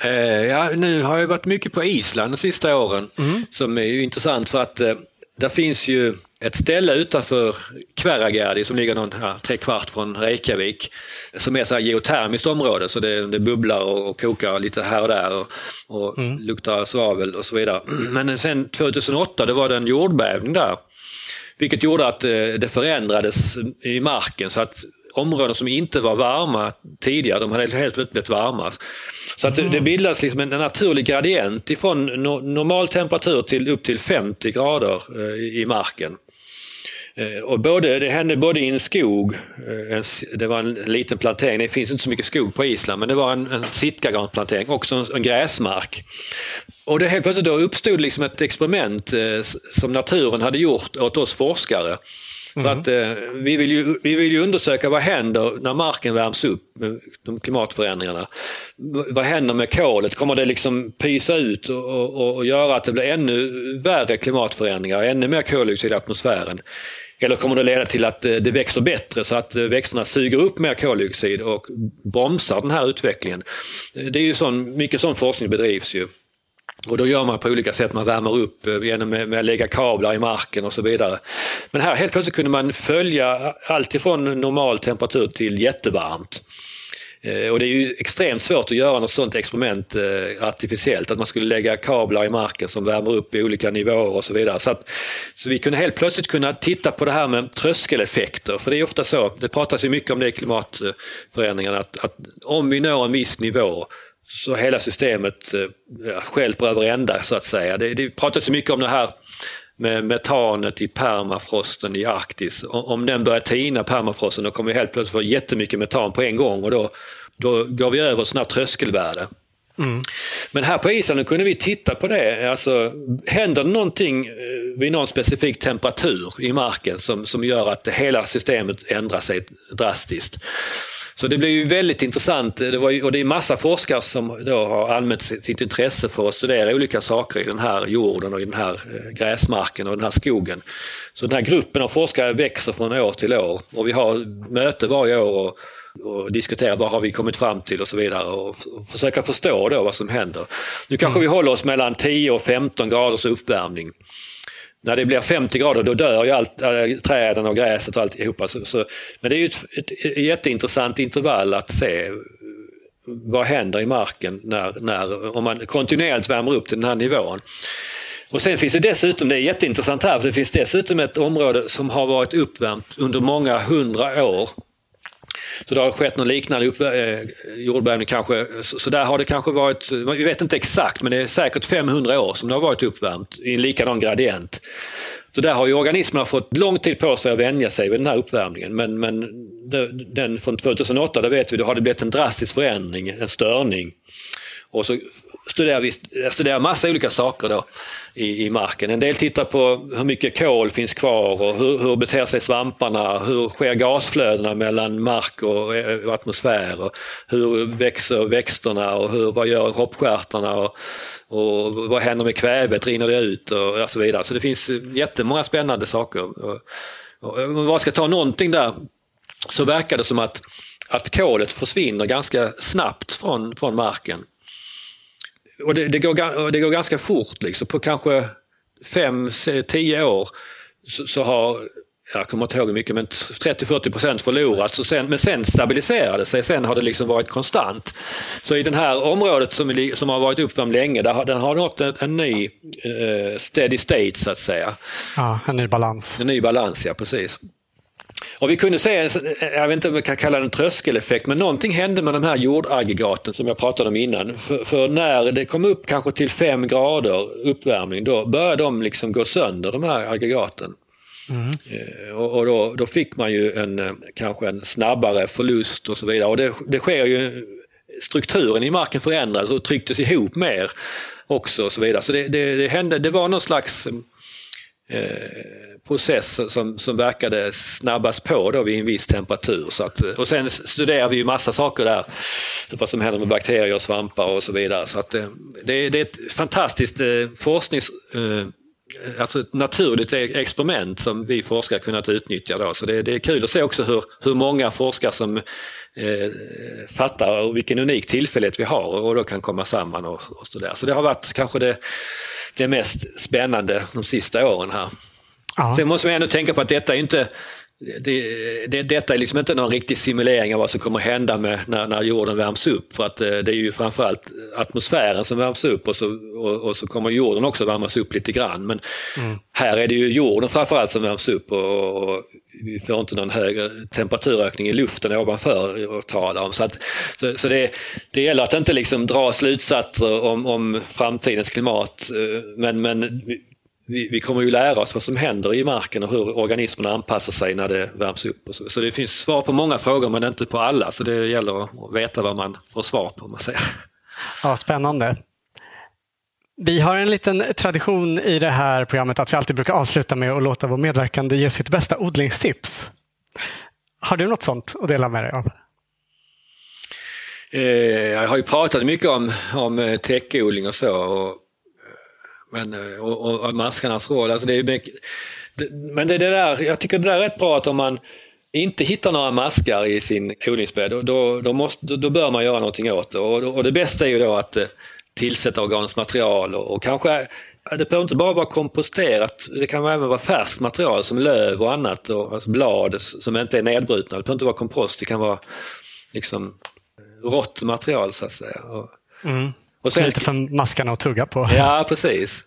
Eh, ja, nu har jag varit mycket på Island de sista åren, mm. som är ju intressant för att där finns ju ett ställe utanför Kveragärdi som ligger någon ja, tre kvart från Reykjavik. Som är ett geotermiskt område så det, det bubblar och, och, kokar lite här och där och, och mm. luktar svavel och så vidare. Men sen 2008 då var det en jordbävning där. Vilket gjorde att eh, det förändrades i marken så att områden som inte var varma tidigare, de hade helt plötsligt blivit varma. Så att det, det bildas liksom en naturlig gradient ifrån normal temperatur till upp till 50 grader eh, i marken. Eh, och både, det hände både i en skog, eh, det var en liten plantering, det finns inte så mycket skog på Island, men det var en, en sittgarganplantering, också en, en gräsmark. Och det helt plötsligt då uppstod liksom ett experiment som naturen hade gjort åt oss forskare. Mm. För att, eh, vi, vill ju, vi vill ju undersöka vad händer när marken värms upp med de klimatförändringarna. Vad händer med kolet? Kommer det liksom pysa ut och, och, och göra att det blir ännu värre klimatförändringar, ännu mer koldioxid i atmosfären? Eller kommer det leda till att eh, det växer bättre så att eh, växterna suger upp mer koldioxid och bromsar den här utvecklingen? Det är ju sån, mycket sån forskning bedrivs ju. Och då gör man på olika sätt, man värmer upp eh, genom med, med att lägga kablar i marken och så vidare. Men här helt plötsligt kunde man följa allt ifrån normal temperatur till jättevarmt. Eh, och det är ju extremt svårt att göra något sådant experiment eh, artificiellt, att man skulle lägga kablar i marken som värmer upp i olika nivåer och så vidare. Så, att, så vi kunde helt plötsligt kunna titta på det här med tröskeleffekter, för det är ofta så, det pratas ju mycket om det i klimatförändringarna, att, att om vi når en viss nivå så hela systemet eh, ja, skälper över ända så att säga. Det, det pratas så mycket om det här med metanet i permafrosten i Arktis. Om den börjar tina, permafrosten, då kommer vi helt plötsligt få jättemycket metan på en gång och då, då går vi över sådana tröskelvärde. Mm. Men här på Island kunde vi titta på det. Alltså, händer det någonting eh, vid någon specifik temperatur i marken som, som gör att hela systemet ändrar sig drastiskt. Så det blir ju väldigt intressant det var ju, och det är massa forskare som då har anmält sitt intresse för att studera olika saker i den här jorden och i den här eh, gräsmarken och den här skogen. Så den här gruppen av forskare växer från år till år och vi har möte varje år och, och diskutera vad har vi kommit fram till och så vidare och, försöka förstå då vad som händer. Nu kanske vi håller oss mellan 10 och 15 graders uppvärmning när det blir 50 grader då dör ju allt, äh, träden och gräset och alltihopa. Så, så, men det är ju ett, ett, jätteintressant intervall att se eh, vad händer i marken när, när, om man kontinuerligt värmer upp till den här nivån. Och sen finns det dessutom, det är jätteintressant här, för det finns dessutom ett område som har varit uppvärmt under många hundra år så det har skett någon liknande eh, jordbävning kanske. Så, så, där har det kanske varit, vi vet inte exakt, men det är säkert 500 år som det har varit uppvärmt i en likadan gradient. Så där har ju organismerna fått lång tid på sig att vänja sig vid den här uppvärmningen. Men, men den från 2008, det vet vi, då har det blivit en drastisk förändring, en störning. Och så studerar vi studerar massa olika saker då i, i marken. En del tittar på hur mycket kol finns kvar och hur, hur beter sig svamparna, hur sker gasflödena mellan mark och, och atmosfär och hur växer växterna och hur, vad gör hoppstjärtarna och, och vad händer med kvävet, rinner det ut och, och så vidare. Så det finns jättemånga spännande saker. Och, och, om man ska ta någonting där så verkar det som att, att kolet försvinner ganska snabbt från, från marken och det, det, går, det går ganska fort, liksom. på kanske fem, tio år så, så har jag kommer inte ihåg hur mycket, men 30-40 procent förlorats. Och sen, men sen stabiliserade sig, sen har det liksom varit konstant. Så i det här området som, som har varit uppvärmt länge, där, den har nått en, en ny eh, steady state så att säga. Ja, en ny balans. En ny balans, ja precis. Och vi kunde se, jag vet inte om vi kan kalla det en tröskeleffekt, men någonting hände med de här jordaggregaten som jag pratade om innan. För, för när det kom upp kanske till fem grader uppvärmning, då började de liksom gå sönder, de här aggregaten. Mm. Och, och då, då, fick man ju en, eh, kanske en snabbare förlust och så vidare. Och det, det sker ju, strukturen i marken förändrades och trycktes ihop mer också och så vidare. Så det, det, det hände, det var någon slags eh, Eh, process som, som verkade snabbas på då vid en viss temperatur. Så att, eh, och sen studerar vi ju massa saker där, vad som händer med bakterier och svampar och så vidare. Så att, eh, det, det är ett fantastiskt forsknings... alltså ett naturligt e-, experiment som vi forskare kunnat utnyttja. Då. Så det, det är kul att se också hur, hur många forskare som eh, fattar vilken unik tillfällighet vi har och då kan komma samman och, och studera. Så det har varit kanske det, det mest spännande de sista åren här. Ja. Sen måste man ändå tänka på att detta är inte det, det, detta är liksom inte någon riktig simulering av vad som kommer hända med när, när jorden värms upp. För att eh, det är ju framförallt atmosfären som värms upp och så, och, och så kommer jorden också värmas upp lite grann. Men mm. här är det ju jorden framförallt som värms upp och, och, vi får inte någon högre temperaturökning i luften ovanför att tala om. Så, att, så, så det, det gäller att inte liksom dra slutsatser om, om framtidens klimat. Eh, men, men vi, vi, kommer ju lära oss vad som händer i marken och hur organismerna anpassar sig när det värms upp. Så. så. det finns svar på många frågor men inte på alla. Så det gäller att veta vad man får svar på. Man säger. Ja, spännande. Vi har en liten tradition i det här programmet att vi alltid brukar avsluta med att låta vår medverkande ge sitt bästa odlingstips. Har du något sånt att dela med dig av? Eh, jag har ju pratat mycket om, om eh, täckodling och så. Och eh, men, och, och, och maskarnas roll. Alltså det är, mycket, men det, det där, jag tycker det där är rätt bra att om man inte hittar några maskar i sin odlingsbädd, då, då, då, måste, då bör man göra någonting åt det. Och, och det bästa är ju då att tillsätta organiskt material och, och kanske det behöver inte bara vara komposterat, det kan även vara färskt material som löv och annat, och, alltså blad som inte är nedbrutna. Det behöver inte vara kompost, det kan vara liksom rått material så att säga. Och, mm. Och sen, lite för maskarna att tugga på. Ja, precis.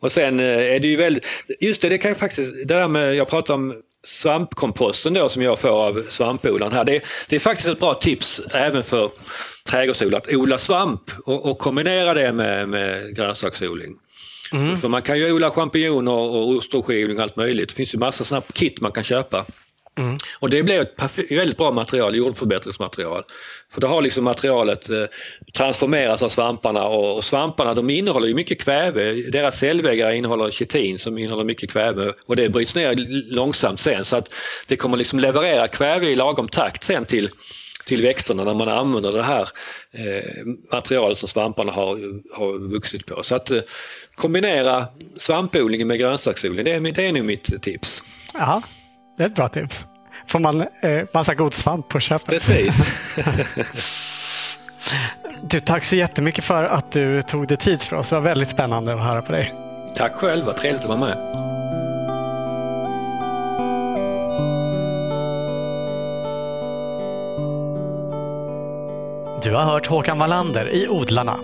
Och sen eh, är det ju väldigt, just det, det kan ju faktiskt, det där med, jag pratar om svampkomposten då som jag får av svampodlaren här. Det, det är faktiskt ett bra tips även för trädgårdsodlare att odla svamp och, och kombinera det med, med grönsaksodling. Mm. För man kan ju odla champinjoner och ostroskivling och allt möjligt. Det finns ju massa sådana kit man kan köpa. Mm. Och det blir ett väldigt bra material, jordförbättringsmaterial. För då har liksom materialet eh, transformerats av svamparna och, och, svamparna de innehåller ju mycket kväve. Deras cellväggar innehåller kitin som innehåller mycket kväve och det bryts ner långsamt sen så att det kommer liksom leverera kväve i lagom takt sen till till växterna när man använder det här eh, materialet som svamparna har, har vuxit på. Så att eh, kombinera svampodlingen med grönsaksodling, det är, det är nog mitt tips. Ja, det är ett bra tips. Får man eh, massa god svamp på köpet. Precis. du, tack så jättemycket för att du tog dig tid för oss. Det var väldigt spännande att höra på dig. Tack själv, vad trevligt att vara med. Du har hört Håkan Wallander i Odlarna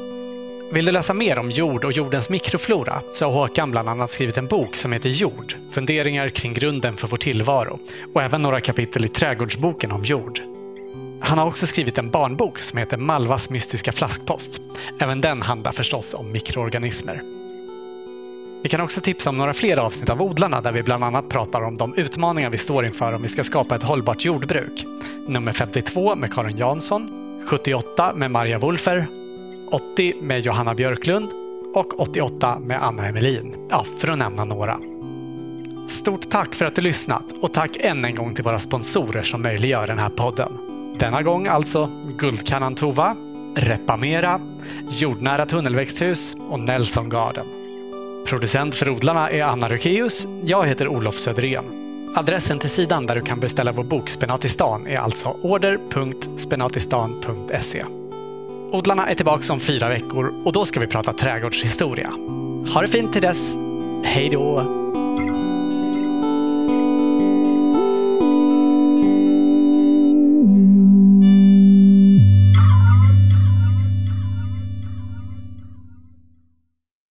vill du läsa mer om jord och jordens mikroflora så har Håkan bland annat skrivit en bok som heter Jord, funderingar kring grunden för vår tillvaro och även några kapitel i Trädgårdsboken om jord. Han har också skrivit en barnbok som heter Malvas mystiska flaskpost. Även den handlar förstås om mikroorganismer. Vi kan också tipsa om några fler avsnitt av Odlarna där vi bland annat pratar om de utmaningar vi står inför om vi ska skapa ett hållbart jordbruk. Nummer 52 med Karin Jansson, 78 med Marja Wolfer 80 med Johanna Björklund och 88 med Anna Emelin. Ja, för att nämna några. Stort tack för att du lyssnat och tack än en gång till våra sponsorer som möjliggör den här podden. Denna gång alltså Guldkannan Tova, Repamera, Jordnära tunnelväxthus och Nelson Garden. Producent för odlarna är Anna Rukeus. Jag heter Olof Söderén. Adressen till sidan där du kan beställa vår bok Spenatistan är alltså order.spenatistan.se. Odlarna är tillbaka om fyra veckor och då ska vi prata trädgårdshistoria. Ha det fint till dess. Hej då!